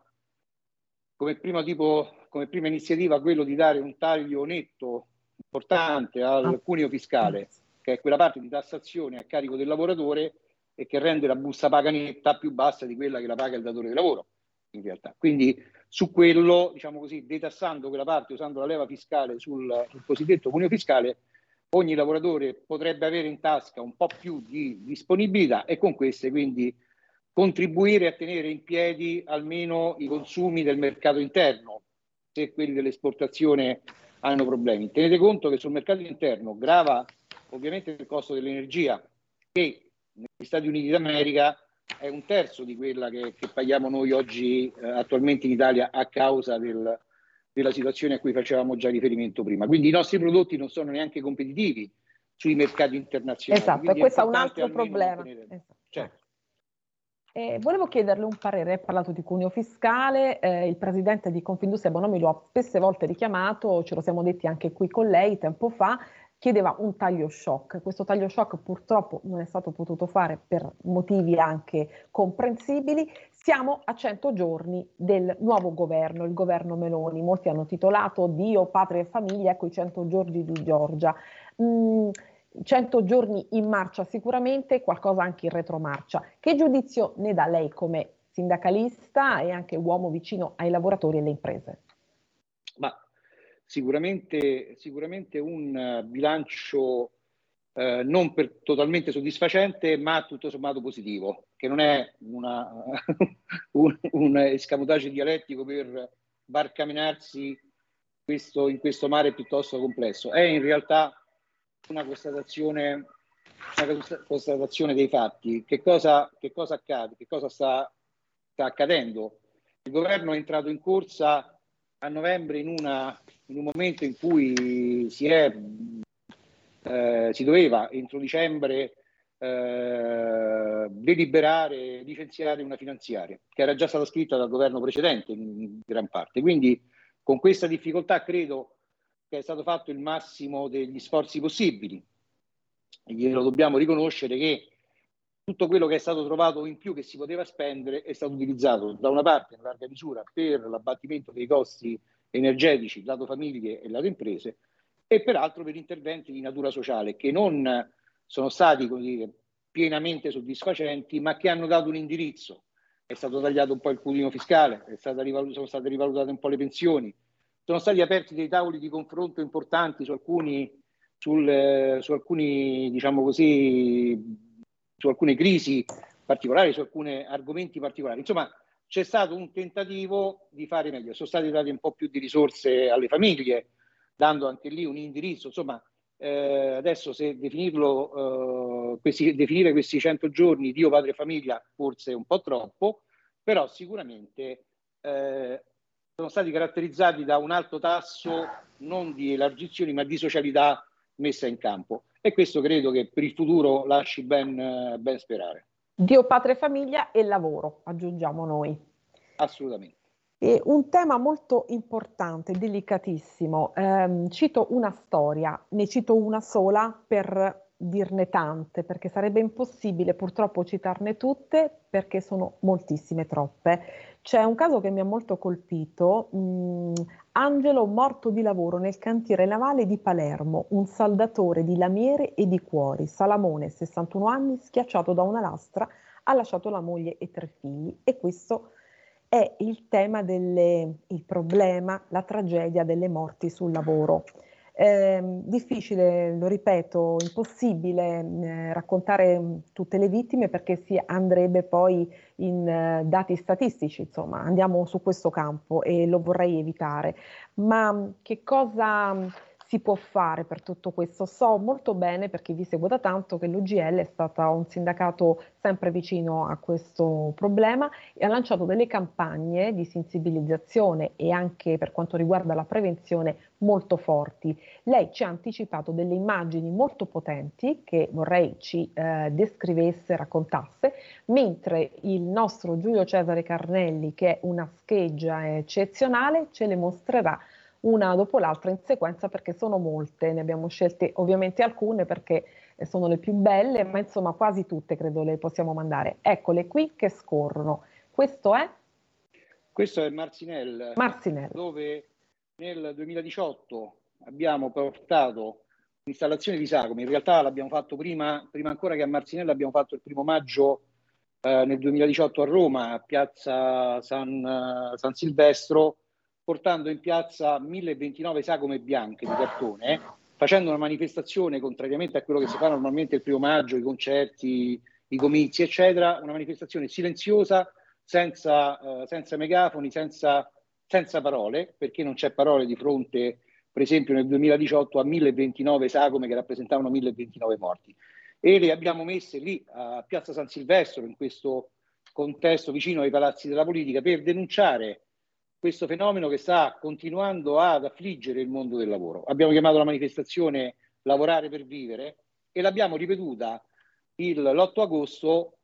come prima, tipo, come prima iniziativa quello di dare un taglio netto importante al ah. cuneo fiscale, che è quella parte di tassazione a carico del lavoratore e che rende la busta paga netta più bassa di quella che la paga il datore di lavoro, in realtà. Quindi su quello, diciamo così, detassando quella parte, usando la leva fiscale sul, sul cosiddetto cuneo fiscale, ogni lavoratore potrebbe avere in tasca un po' più di disponibilità e con queste quindi contribuire a tenere in piedi almeno i consumi del mercato interno, se quelli dell'esportazione hanno problemi. Tenete conto che sul mercato interno grava ovviamente il costo dell'energia, che negli Stati Uniti d'America è un terzo di quella che, che paghiamo noi oggi eh, attualmente in Italia a causa del, della situazione a cui facevamo già riferimento prima. Quindi i nostri prodotti non sono neanche competitivi sui mercati internazionali. Esatto, e questo è un altro problema. Esatto. Certo. Eh, volevo chiederle un parere, ha parlato di cuneo fiscale, eh, il presidente di Confindustria Bonomi lo ha spesse volte richiamato, ce lo siamo detti anche qui con lei tempo fa, chiedeva un taglio shock. Questo taglio shock purtroppo non è stato potuto fare per motivi anche comprensibili. Siamo a 100 giorni del nuovo governo, il governo Meloni. Molti hanno titolato Dio, Patria e Famiglia, ecco i 100 giorni di Giorgia. Mm, 100 giorni in marcia sicuramente, qualcosa anche in retromarcia. Che giudizio ne dà lei come sindacalista e anche uomo vicino ai lavoratori e alle imprese? Ma sicuramente, sicuramente un uh, bilancio uh, non per, totalmente soddisfacente, ma tutto sommato positivo, che non è una, un, un escamotage dialettico per barcamenarsi questo, in questo mare piuttosto complesso. È in realtà una constatazione, una constatazione dei fatti. Che cosa, che cosa accade? Che cosa sta, sta accadendo? Il governo è entrato in corsa a novembre in, una, in un momento in cui si, è, eh, si doveva entro dicembre eh, deliberare, licenziare una finanziaria che era già stata scritta dal governo precedente in gran parte. Quindi con questa difficoltà credo che è stato fatto il massimo degli sforzi possibili. Glielo dobbiamo riconoscere che tutto quello che è stato trovato in più che si poteva spendere è stato utilizzato da una parte in larga misura per l'abbattimento dei costi energetici lato famiglie e lato imprese e peraltro per interventi di natura sociale che non sono stati dire, pienamente soddisfacenti ma che hanno dato un indirizzo. È stato tagliato un po' il cuneo fiscale, rivalut- sono state rivalutate un po' le pensioni, sono stati aperti dei tavoli di confronto importanti su alcuni, sul, su alcuni diciamo così, su alcune crisi particolari, su alcuni argomenti particolari. Insomma, c'è stato un tentativo di fare meglio. Sono stati dati un po' più di risorse alle famiglie, dando anche lì un indirizzo. Insomma, eh, adesso se definirlo, eh, questi, definire questi 100 giorni Dio, padre e famiglia forse è un po' troppo, però sicuramente eh, sono stati caratterizzati da un alto tasso non di elargizioni ma di socialità messa in campo e questo credo che per il futuro lasci ben, ben sperare. Dio, patria e famiglia e lavoro, aggiungiamo noi. Assolutamente. E un tema molto importante, delicatissimo. Eh, cito una storia, ne cito una sola per dirne tante, perché sarebbe impossibile purtroppo citarne tutte, perché sono moltissime, troppe. C'è un caso che mi ha molto colpito, mh, Angelo morto di lavoro nel cantiere navale di Palermo, un saldatore di lamiere e di cuori, Salamone, 61 anni, schiacciato da una lastra, ha lasciato la moglie e tre figli e questo è il tema delle, il problema, la tragedia delle morti sul lavoro. Eh, difficile, lo ripeto, impossibile eh, raccontare mm, tutte le vittime perché si andrebbe poi in eh, dati statistici, insomma, andiamo su questo campo e lo vorrei evitare. Ma mm, che cosa si può fare per tutto questo? So molto bene, perché vi seguo da tanto, che l'UGL è stato un sindacato sempre vicino a questo problema e ha lanciato delle campagne di sensibilizzazione e anche per quanto riguarda la prevenzione molto forti. Lei ci ha anticipato delle immagini molto potenti che vorrei ci eh, descrivesse, raccontasse, mentre il nostro Giulio Cesare Carnelli, che è una scheggia eccezionale, ce le mostrerà una dopo l'altra in sequenza perché sono molte, ne abbiamo scelte ovviamente alcune perché eh, sono le più belle, ma insomma quasi tutte credo le possiamo mandare. Eccole qui che scorrono. Questo è? Questo è Marcinelle, Marcinelle. dove nel 2018 abbiamo portato l'installazione di sagome, in realtà l'abbiamo fatto prima, prima ancora che a Marzinella, abbiamo fatto il primo maggio eh, nel 2018 a Roma, a piazza San, uh, San, Silvestro, portando in piazza 1029 sagome bianche di cartone, facendo una manifestazione, contrariamente a quello che si fa normalmente il primo maggio, i concerti, i comizi, eccetera, una manifestazione silenziosa, senza, uh, senza megafoni, senza, senza parole, perché non c'è parole di fronte per esempio nel 2018 a 1029 sagome che rappresentavano 1029 morti. E le abbiamo messe lì a Piazza San Silvestro, in questo contesto vicino ai palazzi della politica, per denunciare questo fenomeno che sta continuando ad affliggere il mondo del lavoro. Abbiamo chiamato la manifestazione Lavorare per vivere e l'abbiamo ripetuta l'8 agosto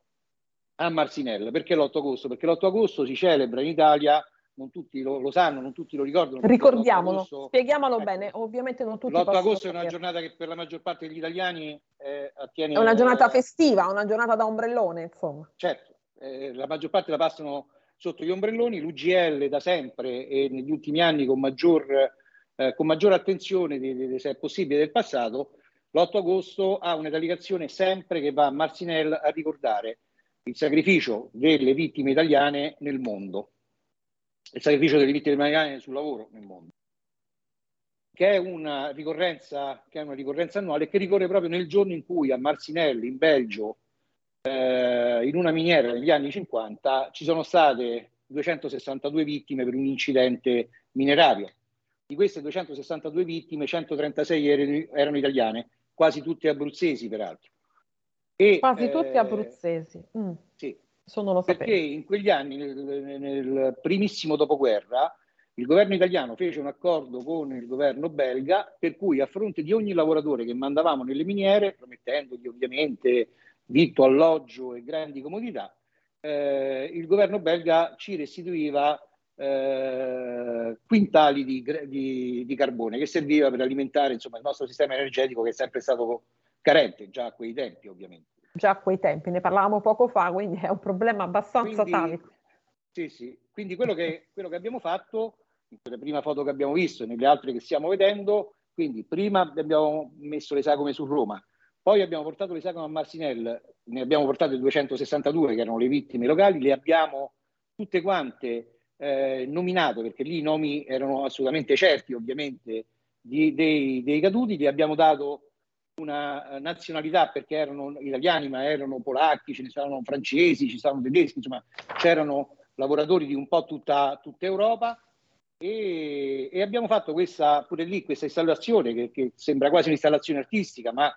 a Marsinella. Perché l'8 agosto? Perché l'8 agosto si celebra in Italia non tutti lo, lo, sanno, non tutti lo ricordano. Ricordiamolo, agosto, spieghiamolo ecco, bene, ovviamente non tutti L'8 agosto è una giornata che per la maggior parte degli italiani eh, attiene... È una giornata festiva, una giornata da ombrellone, insomma. Certo, eh, la maggior parte la passano sotto gli ombrelloni, l'UGL da sempre e negli ultimi anni con maggior, eh, con maggior attenzione, di, di, se è possibile, del passato, l'8 agosto ha una delegazione sempre che va a Marcinel a ricordare il sacrificio delle vittime italiane nel mondo. Il sacrificio delle vittime italiane sul lavoro nel mondo, che è una ricorrenza, che è una ricorrenza annuale che ricorre proprio nel giorno in cui a Marcinelli, in Belgio, eh, in una miniera negli anni 50, ci sono state 262 vittime per un incidente minerario. Di queste 262 vittime, 136 erano, erano italiane, quasi tutte abruzzesi peraltro. E, quasi tutte eh, abruzzesi. Mm. Sì, perché in quegli anni, nel, nel, primissimo dopoguerra, il governo italiano fece un accordo con il governo belga per cui a fronte di ogni lavoratore che mandavamo nelle miniere, promettendogli ovviamente vitto, alloggio e grandi comodità, eh, il governo belga ci restituiva eh, quintali di, di, di, carbone che serviva per alimentare insomma, il nostro sistema energetico che è sempre stato carente già a quei tempi ovviamente già a quei tempi, ne parlavamo poco fa, quindi è un problema abbastanza quindi, tale. Sì, sì, quindi quello che, quello che abbiamo fatto, in quelle prime foto che abbiamo visto e nelle altre che stiamo vedendo, quindi prima abbiamo messo le sagome su Roma, poi abbiamo portato le sagome a Marsinel, ne abbiamo portate 262 che erano le vittime locali, le abbiamo tutte quante eh, nominate, perché lì i nomi erano assolutamente certi ovviamente di, dei, dei caduti, li abbiamo dato una eh, nazionalità perché erano italiani ma erano polacchi, ce ne saranno francesi, ci saranno tedeschi, insomma c'erano lavoratori di un po' tutta, tutta Europa. E, e, abbiamo fatto questa, pure lì questa installazione che, che, sembra quasi un'installazione artistica ma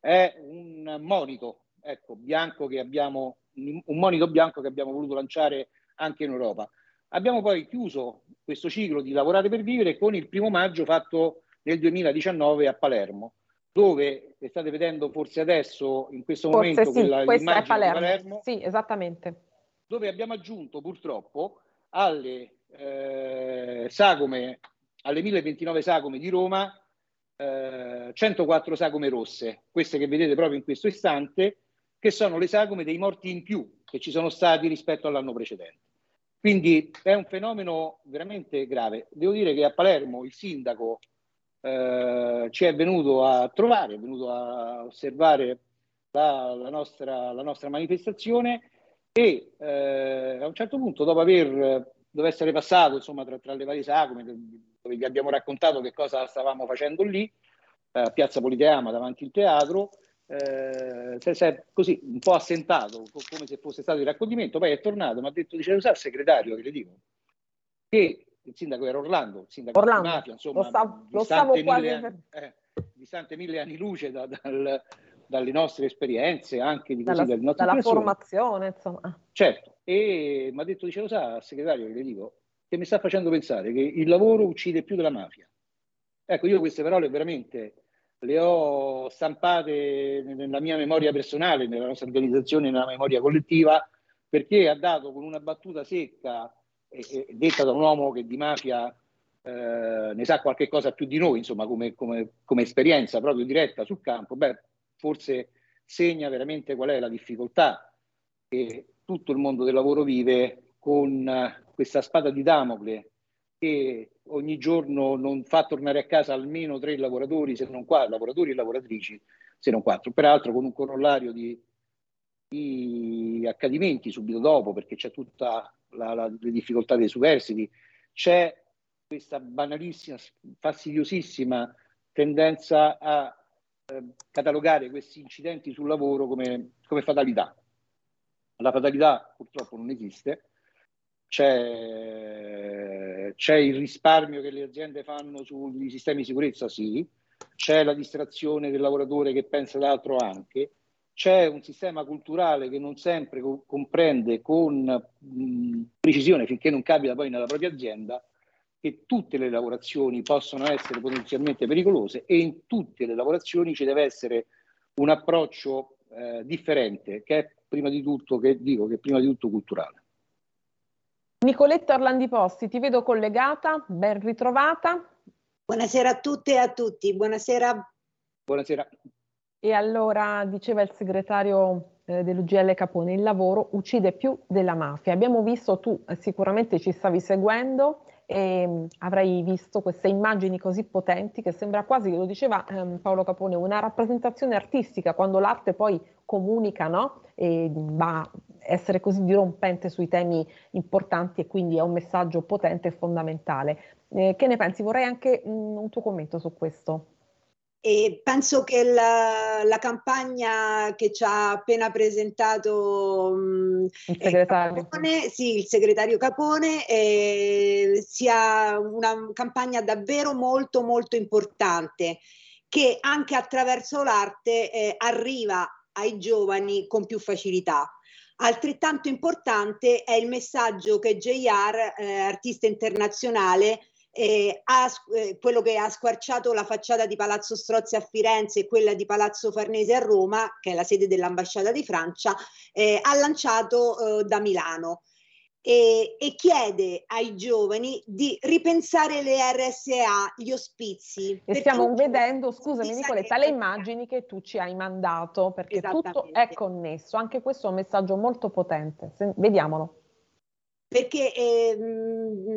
è un monito ecco, bianco che abbiamo, un monito bianco che abbiamo voluto lanciare anche in Europa. Abbiamo poi chiuso questo ciclo di lavorare per vivere con il primo maggio fatto nel 2019 a Palermo dove state vedendo forse adesso, in questo forse momento, sì, quella immagine Palermo. di Palermo. Sì, esattamente. Dove abbiamo aggiunto purtroppo alle eh, sagome, alle 1029 sagome di Roma, eh, 104 sagome rosse, queste che vedete proprio in questo istante, che sono le sagome dei morti in più che ci sono stati rispetto all'anno precedente. Quindi è un fenomeno veramente grave. Devo dire che a Palermo il sindaco eh, ci è venuto a trovare, è venuto a osservare la, la, nostra, la nostra, manifestazione e eh, a un certo punto, dopo aver dopo essere passato insomma, tra, tra, le varie sagome, dove vi abbiamo raccontato che cosa stavamo facendo lì, eh, a Piazza Politeama davanti al teatro, eh, si è così un po' assentato, come se fosse stato il raccoglimento, poi è tornato, mi ha detto, dice, lo sa il segretario, che le dico, che il sindaco era Orlando, il sindaco Orlando. di mafia, insomma, lo, sta, lo stavo mille anni, eh, distante mille anni luce da, dal, dalle nostre esperienze, anche di così, dalla, dalle nostre dalla formazione, insomma. Certo, e mi ha detto, dice, lo sa, segretario, che le dico, che mi sta facendo pensare che il lavoro uccide più della mafia. Ecco, io queste parole veramente le ho stampate nella mia memoria personale, nella nostra organizzazione, nella memoria collettiva, perché ha dato con una battuta secca e, detta da un uomo che di mafia eh, ne sa qualche cosa più di noi, insomma, come, come, come, esperienza proprio diretta sul campo, beh, forse segna veramente qual è la difficoltà che tutto il mondo del lavoro vive con questa spada di Damocle che ogni giorno non fa tornare a casa almeno tre lavoratori, se non quattro, lavoratori e lavoratrici, se non quattro, peraltro con un corollario di, di accadimenti subito dopo, perché c'è tutta la, la, le difficoltà dei superstiti, c'è questa banalissima, fastidiosissima tendenza a eh, catalogare questi incidenti sul lavoro come, come fatalità. La fatalità purtroppo non esiste, c'è, c'è, il risparmio che le aziende fanno sui sistemi di sicurezza, sì, c'è la distrazione del lavoratore che pensa ad altro anche, c'è un sistema culturale che non sempre co- comprende con mh, precisione, finché non capita poi nella propria azienda, che tutte le lavorazioni possono essere potenzialmente pericolose e in tutte le lavorazioni ci deve essere un approccio eh, differente, che è prima di tutto, che dico, che è prima di tutto culturale. Nicoletta Orlandi Posti, ti vedo collegata, ben ritrovata. Buonasera a tutte e a tutti, buonasera. Buonasera. E allora diceva il segretario eh, dell'UGL Capone, il lavoro uccide più della mafia. Abbiamo visto, tu eh, sicuramente ci stavi seguendo, e mh, avrai visto queste immagini così potenti che sembra quasi, lo diceva ehm, Paolo Capone, una rappresentazione artistica, quando l'arte poi comunica, no? E va a essere così dirompente sui temi importanti e quindi è un messaggio potente e fondamentale. Eh, che ne pensi? Vorrei anche mh, un tuo commento su questo. E penso che la, la, campagna che ci ha appena presentato mh, il, segretario. Capone, sì, il segretario Capone eh, sia una campagna davvero molto molto importante che anche attraverso l'arte eh, arriva ai giovani con più facilità. Altrettanto importante è il messaggio che JR, eh, artista internazionale, eh, ha, eh, quello che ha squarciato la facciata di Palazzo Strozzi a Firenze e quella di Palazzo Farnese a Roma, che è la sede dell'ambasciata di Francia, eh, ha lanciato eh, da Milano. E, e, chiede ai giovani di ripensare le RSA, gli ospizi. E stiamo vedendo, scusami Nicoletta, le immagini che tu ci hai mandato, perché tutto è connesso. Anche questo è un messaggio molto potente. vediamolo perché eh,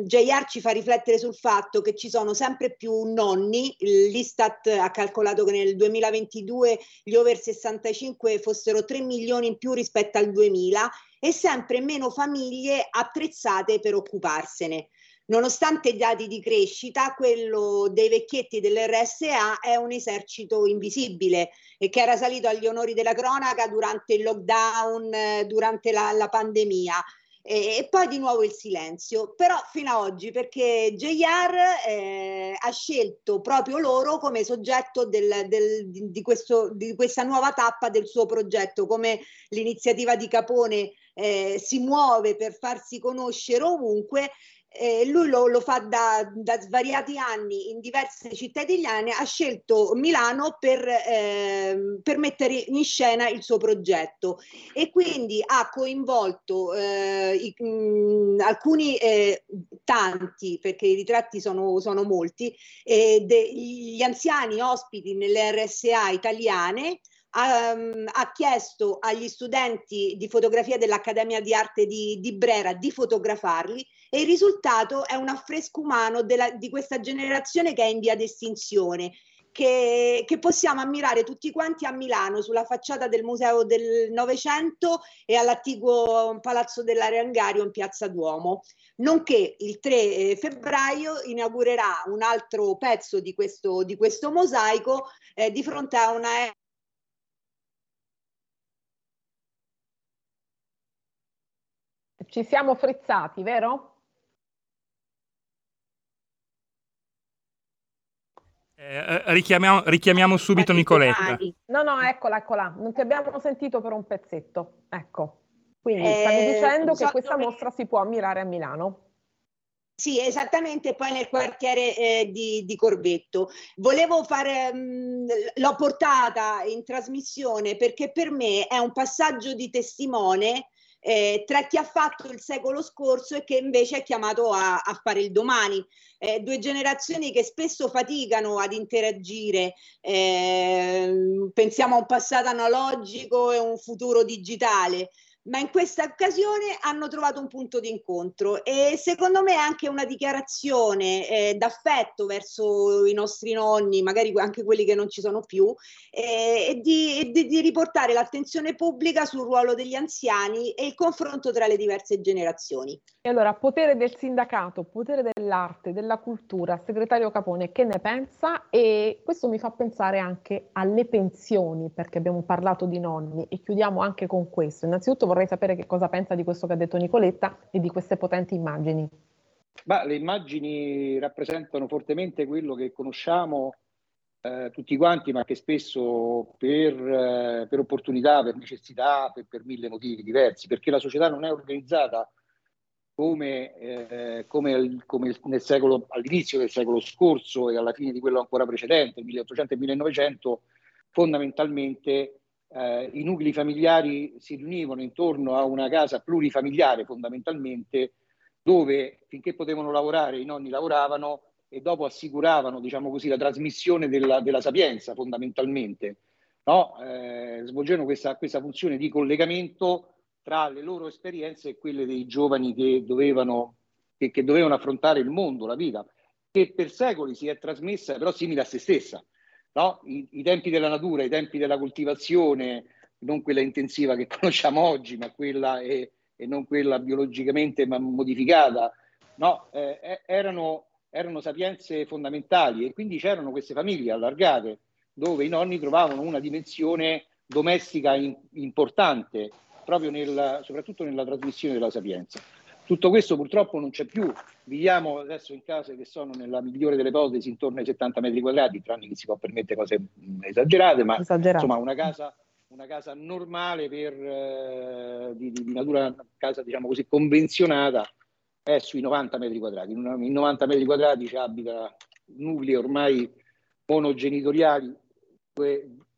JR ci fa riflettere sul fatto che ci sono sempre più nonni, l'Istat ha calcolato che nel 2022 gli over 65 fossero 3 milioni in più rispetto al 2000 e sempre meno famiglie attrezzate per occuparsene. Nonostante i dati di crescita, quello dei vecchietti dell'RSA è un esercito invisibile e che era salito agli onori della cronaca durante il lockdown, durante la, la pandemia e, e, poi di nuovo il silenzio, però fino ad oggi perché JR eh, ha scelto proprio loro come soggetto del, del, di, questo, di, questa nuova tappa del suo progetto, come l'iniziativa di Capone eh, si muove per farsi conoscere ovunque, eh, lui lo, lo fa da, da, svariati anni in diverse città italiane, ha scelto Milano per, eh, per, mettere in scena il suo progetto. E quindi ha coinvolto eh, i, mh, alcuni, eh, tanti, perché i ritratti sono, sono molti, degli anziani ospiti nelle RSA italiane Um, ha chiesto agli studenti di fotografia dell'Accademia di Arte di, di, Brera di fotografarli e il risultato è un affresco umano della, di questa generazione che è in via d'estinzione. Che, che, possiamo ammirare tutti quanti a Milano sulla facciata del Museo del Novecento e all'attiguo Palazzo dell'Arangario in Piazza Duomo, nonché il 3 eh, febbraio inaugurerà un altro pezzo di questo, di questo mosaico eh, di fronte a una Ci siamo frizzati, vero? Eh, eh richiamiamo, richiamiamo, subito Nicoletta. No, no, eccola, eccola. Non ti abbiamo sentito per un pezzetto. Ecco. Quindi eh, stavi dicendo che questa mostra si può ammirare a Milano. Sì, esattamente, poi nel quartiere eh, di, di, Corvetto. Volevo fare, mh, mm, l'ho portata in trasmissione perché per me è un passaggio di testimone eh, tra chi ha fatto il secolo scorso e che invece è chiamato a, a fare il domani. Eh, due generazioni che spesso faticano ad interagire, eh, pensiamo a un passato analogico e un futuro digitale, ma in questa occasione hanno trovato un punto di incontro e secondo me anche una dichiarazione eh, d'affetto verso i nostri nonni, magari anche quelli che non ci sono più, eh, e di, di, di, riportare l'attenzione pubblica sul ruolo degli anziani e il confronto tra le diverse generazioni. E allora, potere del sindacato, potere dell'arte, della cultura, segretario Capone, che ne pensa? E questo mi fa pensare anche alle pensioni, perché abbiamo parlato di nonni e chiudiamo anche con questo. Innanzitutto vorrei sapere che cosa pensa di questo che ha detto Nicoletta e di queste potenti immagini. Ma le immagini rappresentano fortemente quello che conosciamo eh, tutti quanti, ma che spesso per, eh, per opportunità, per necessità, per, per, mille motivi diversi, perché la società non è organizzata come, eh, come, come secolo, all'inizio del secolo scorso e alla fine di quello ancora precedente, 1800 e 1900, fondamentalmente eh, i nuclei familiari si riunivano intorno a una casa plurifamiliare fondamentalmente dove finché potevano lavorare i nonni lavoravano e dopo assicuravano diciamo così, la trasmissione della, della sapienza fondamentalmente. No? Eh, svolgevano questa, questa funzione di collegamento tra le loro esperienze e quelle dei giovani che dovevano, che, che dovevano affrontare il mondo, la vita, che per secoli si è trasmessa però simile a se stessa no? I, I, tempi della natura, i tempi della coltivazione, non quella intensiva che conosciamo oggi, ma quella e, e non quella biologicamente modificata, no? eh, erano, erano sapienze fondamentali e quindi c'erano queste famiglie allargate dove i nonni trovavano una dimensione domestica in, importante, proprio nel, soprattutto nella trasmissione della sapienza. Tutto questo purtroppo non c'è più. Viviamo adesso in case che sono nella migliore delle ipotesi intorno ai 70 metri quadrati, tranne che si può permettere cose esagerate, ma Esagerate. insomma una casa, una casa normale per, eh, di, di, natura, una casa diciamo così convenzionata è sui 90 metri quadrati. In, una, in 90 metri quadrati ci abita nuclei ormai monogenitoriali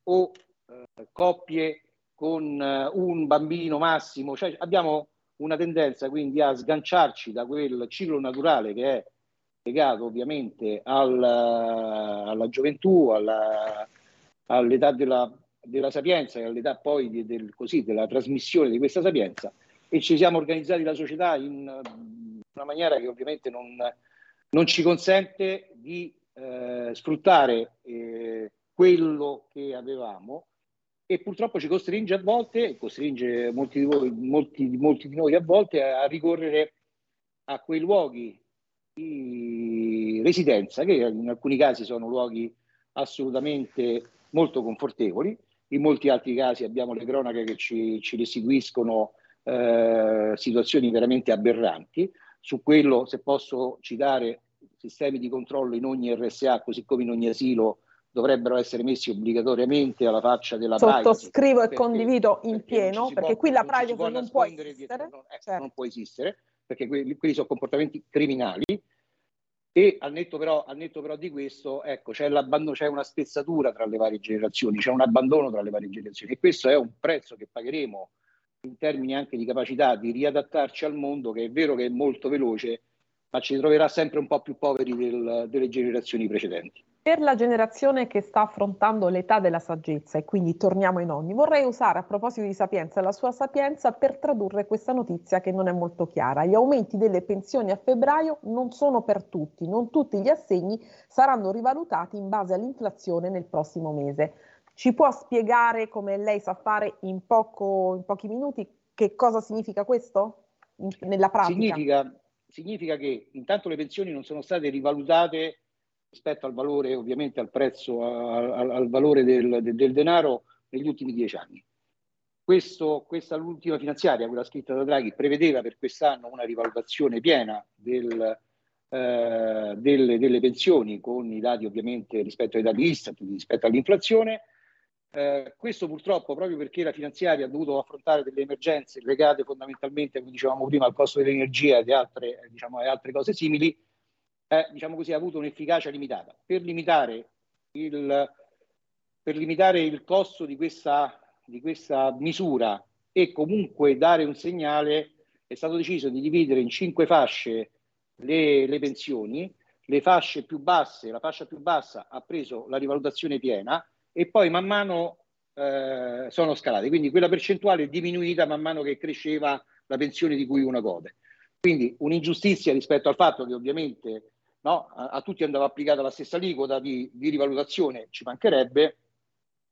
o eh, coppie con eh, un bambino massimo, cioè abbiamo una tendenza quindi a sganciarci da quel ciclo naturale che è legato ovviamente al, alla gioventù, alla, all'età della, della, sapienza e all'età poi di, del, così, della trasmissione di questa sapienza. E ci siamo organizzati la società in una maniera che ovviamente non, non ci consente di eh, sfruttare eh, quello che avevamo e purtroppo ci costringe a volte, costringe molti di, voi, molti, molti di noi a volte a, ricorrere a quei luoghi di residenza che in alcuni casi sono luoghi assolutamente molto confortevoli, in molti altri casi abbiamo le cronache che ci, ci restituiscono eh, situazioni veramente aberranti. Su quello, se posso citare, sistemi di controllo in ogni RSA, così come in ogni asilo, dovrebbero essere messi obbligatoriamente alla faccia della Sottoscrivo e condivido in pieno, perché qui la privacy non, non può esistere. Non, ecco, certo. non può esistere, perché quelli, quelli, sono comportamenti criminali. E al netto però, al netto però di questo, ecco, c'è, c'è una spezzatura tra le varie generazioni, c'è un abbandono tra le varie generazioni e questo è un prezzo che pagheremo in termini anche di capacità di riadattarci al mondo, che è vero che è molto veloce, ma ci troverà sempre un po' più poveri del, delle generazioni precedenti. Per la generazione che sta affrontando l'età della saggezza, e quindi torniamo ai nonni, vorrei usare a proposito di Sapienza la sua sapienza per tradurre questa notizia che non è molto chiara. Gli aumenti delle pensioni a febbraio non sono per tutti, non tutti gli assegni saranno rivalutati in base all'inflazione nel prossimo mese. Ci può spiegare, come lei sa fare in, poco, in pochi minuti, che cosa significa questo in, nella pratica? Significa, significa che intanto le pensioni non sono state rivalutate rispetto al valore, ovviamente al prezzo, al, al valore del, del, denaro negli ultimi dieci anni. Questo, questa l'ultima finanziaria, quella scritta da Draghi, prevedeva per quest'anno una rivalutazione piena del, eh, delle, delle, pensioni con i dati ovviamente rispetto ai dati Istat, rispetto all'inflazione. Eh, questo purtroppo proprio perché la finanziaria ha dovuto affrontare delle emergenze legate fondamentalmente, come dicevamo prima, al costo dell'energia e altre, diciamo, altre cose simili, eh, diciamo così, ha avuto un'efficacia limitata. Per limitare il, per limitare il costo di questa, di questa misura e comunque dare un segnale, è stato deciso di dividere in cinque fasce le, le pensioni, le fasce più basse, la fascia più bassa ha preso la rivalutazione piena e poi man mano eh, sono scalate, quindi quella percentuale è diminuita man mano che cresceva la pensione di cui uno gode. Quindi un'ingiustizia rispetto al fatto che ovviamente no, a, a, tutti andava applicata la stessa aliquota di, di rivalutazione, ci mancherebbe,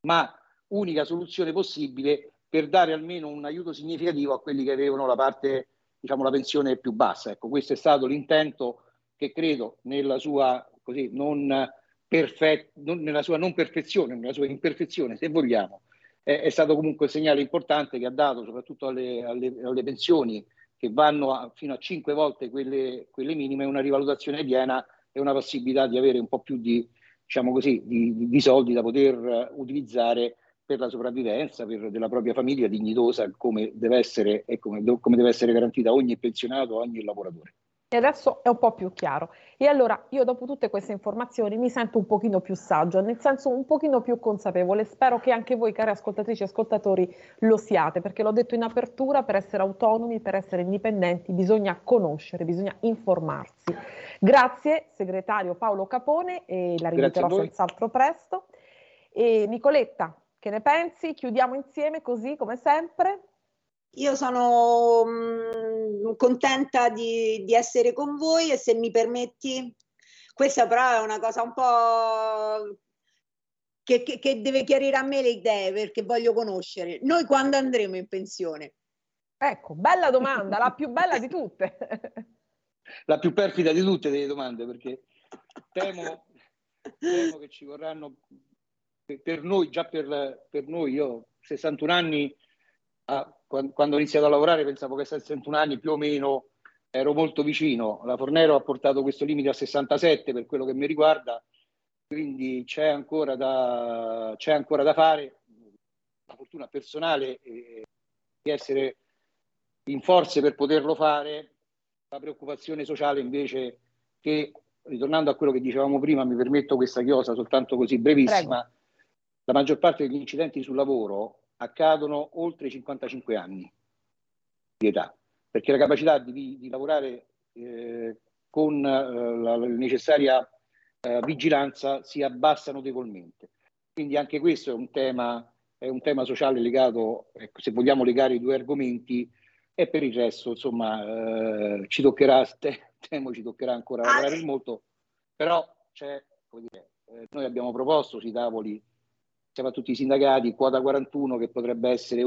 ma unica soluzione possibile per dare almeno un aiuto significativo a quelli che avevano la parte, diciamo, la pensione più bassa. Ecco, questo è stato l'intento che credo nella sua, così, non perfet- non, nella sua non perfezione, nella sua imperfezione, se vogliamo, è, è stato comunque un segnale importante che ha dato soprattutto alle, alle, alle pensioni che vanno a, fino a cinque volte quelle, quelle, minime, una rivalutazione piena e una possibilità di avere un po' più di, diciamo così, di, di soldi da poter utilizzare per la sopravvivenza per, della propria famiglia dignitosa come deve essere come, come deve essere garantita ogni pensionato, ogni lavoratore. E adesso è un po' più chiaro. E allora io dopo tutte queste informazioni mi sento un pochino più saggio, nel senso un pochino più consapevole. Spero che anche voi, cari ascoltatrici e ascoltatori, lo siate, perché l'ho detto in apertura, per essere autonomi, per essere indipendenti, bisogna conoscere, bisogna informarsi. Grazie, segretario Paolo Capone, e la rivedrò senz'altro presto. E Nicoletta, che ne pensi? Chiudiamo insieme così come sempre. Io sono mh, mm, contenta di, di, essere con voi e se mi permetti, questa però è una cosa un po' che, che, che deve chiarire a me le idee perché voglio conoscere. Noi quando andremo in pensione? Ecco, bella domanda, la più bella di tutte. La più perfida di tutte delle domande perché temo, temo che ci vorranno per noi, già per, per noi, io ho 61 anni a, quando ho iniziato a lavorare pensavo che a 61 anni più o meno ero molto vicino. La Fornero ha portato questo limite a 67 per quello che mi riguarda, quindi c'è ancora da, c'è ancora da fare. La fortuna personale è di essere in forze per poterlo fare, la preoccupazione sociale invece che, ritornando a quello che dicevamo prima, mi permetto questa chiosa soltanto così brevissima, Prego. la maggior parte degli incidenti sul lavoro accadono oltre i 55 anni di età, perché la capacità di, di lavorare eh, con eh, la, necessaria eh, vigilanza si abbassa notevolmente. Quindi anche questo è un tema, è un tema sociale legato, ecco, se vogliamo legare i due argomenti, e per il resto, insomma, eh, ci toccherà, temo ci toccherà ancora lavorare molto, però c'è, dire, eh, noi abbiamo proposto sui tavoli siamo a tutti i sindacati, quota 41 che potrebbe essere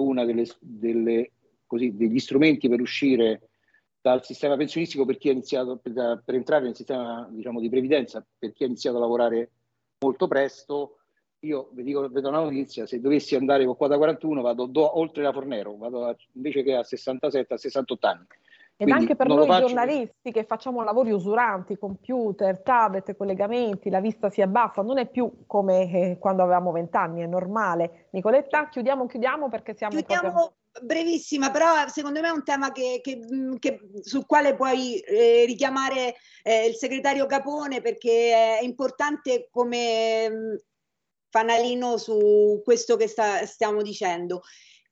così, degli strumenti per uscire dal sistema pensionistico per chi ha iniziato per, per entrare nel sistema diciamo, di previdenza, per chi ha iniziato a lavorare molto presto. Io vi dico, vedo una notizia, se dovessi andare con quota 41 vado do, oltre la Fornero, vado a, invece che a 67, a 68 anni. Ed Quindi anche per noi giornalisti che facciamo lavori usuranti, computer, tablet, collegamenti, la vista si abbassa, non è più come eh, quando avevamo vent'anni, è normale. Nicoletta, chiudiamo, chiudiamo perché siamo... Chiudiamo proprio... brevissima, però secondo me è un tema che, che, mm, che, sul quale puoi eh, richiamare eh, il segretario Capone perché è importante come mm, fanalino su questo che sta, stiamo dicendo.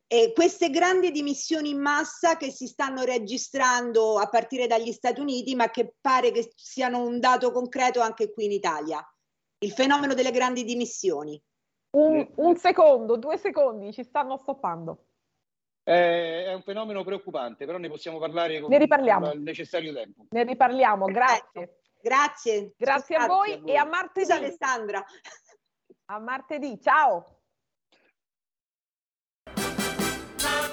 E queste grandi dimissioni in massa che si stanno registrando a partire dagli Stati Uniti, ma che pare che siano un dato concreto anche qui in Italia. Il fenomeno delle grandi dimissioni. Un, un secondo, due secondi, ci stanno stoppando. È un fenomeno preoccupante, però ne possiamo parlare con, ne riparliamo. il necessario tempo. Ne riparliamo, grazie. Grazie. Grazie a voi, a voi, e a martedì. Scusa Alessandra. A martedì, ciao.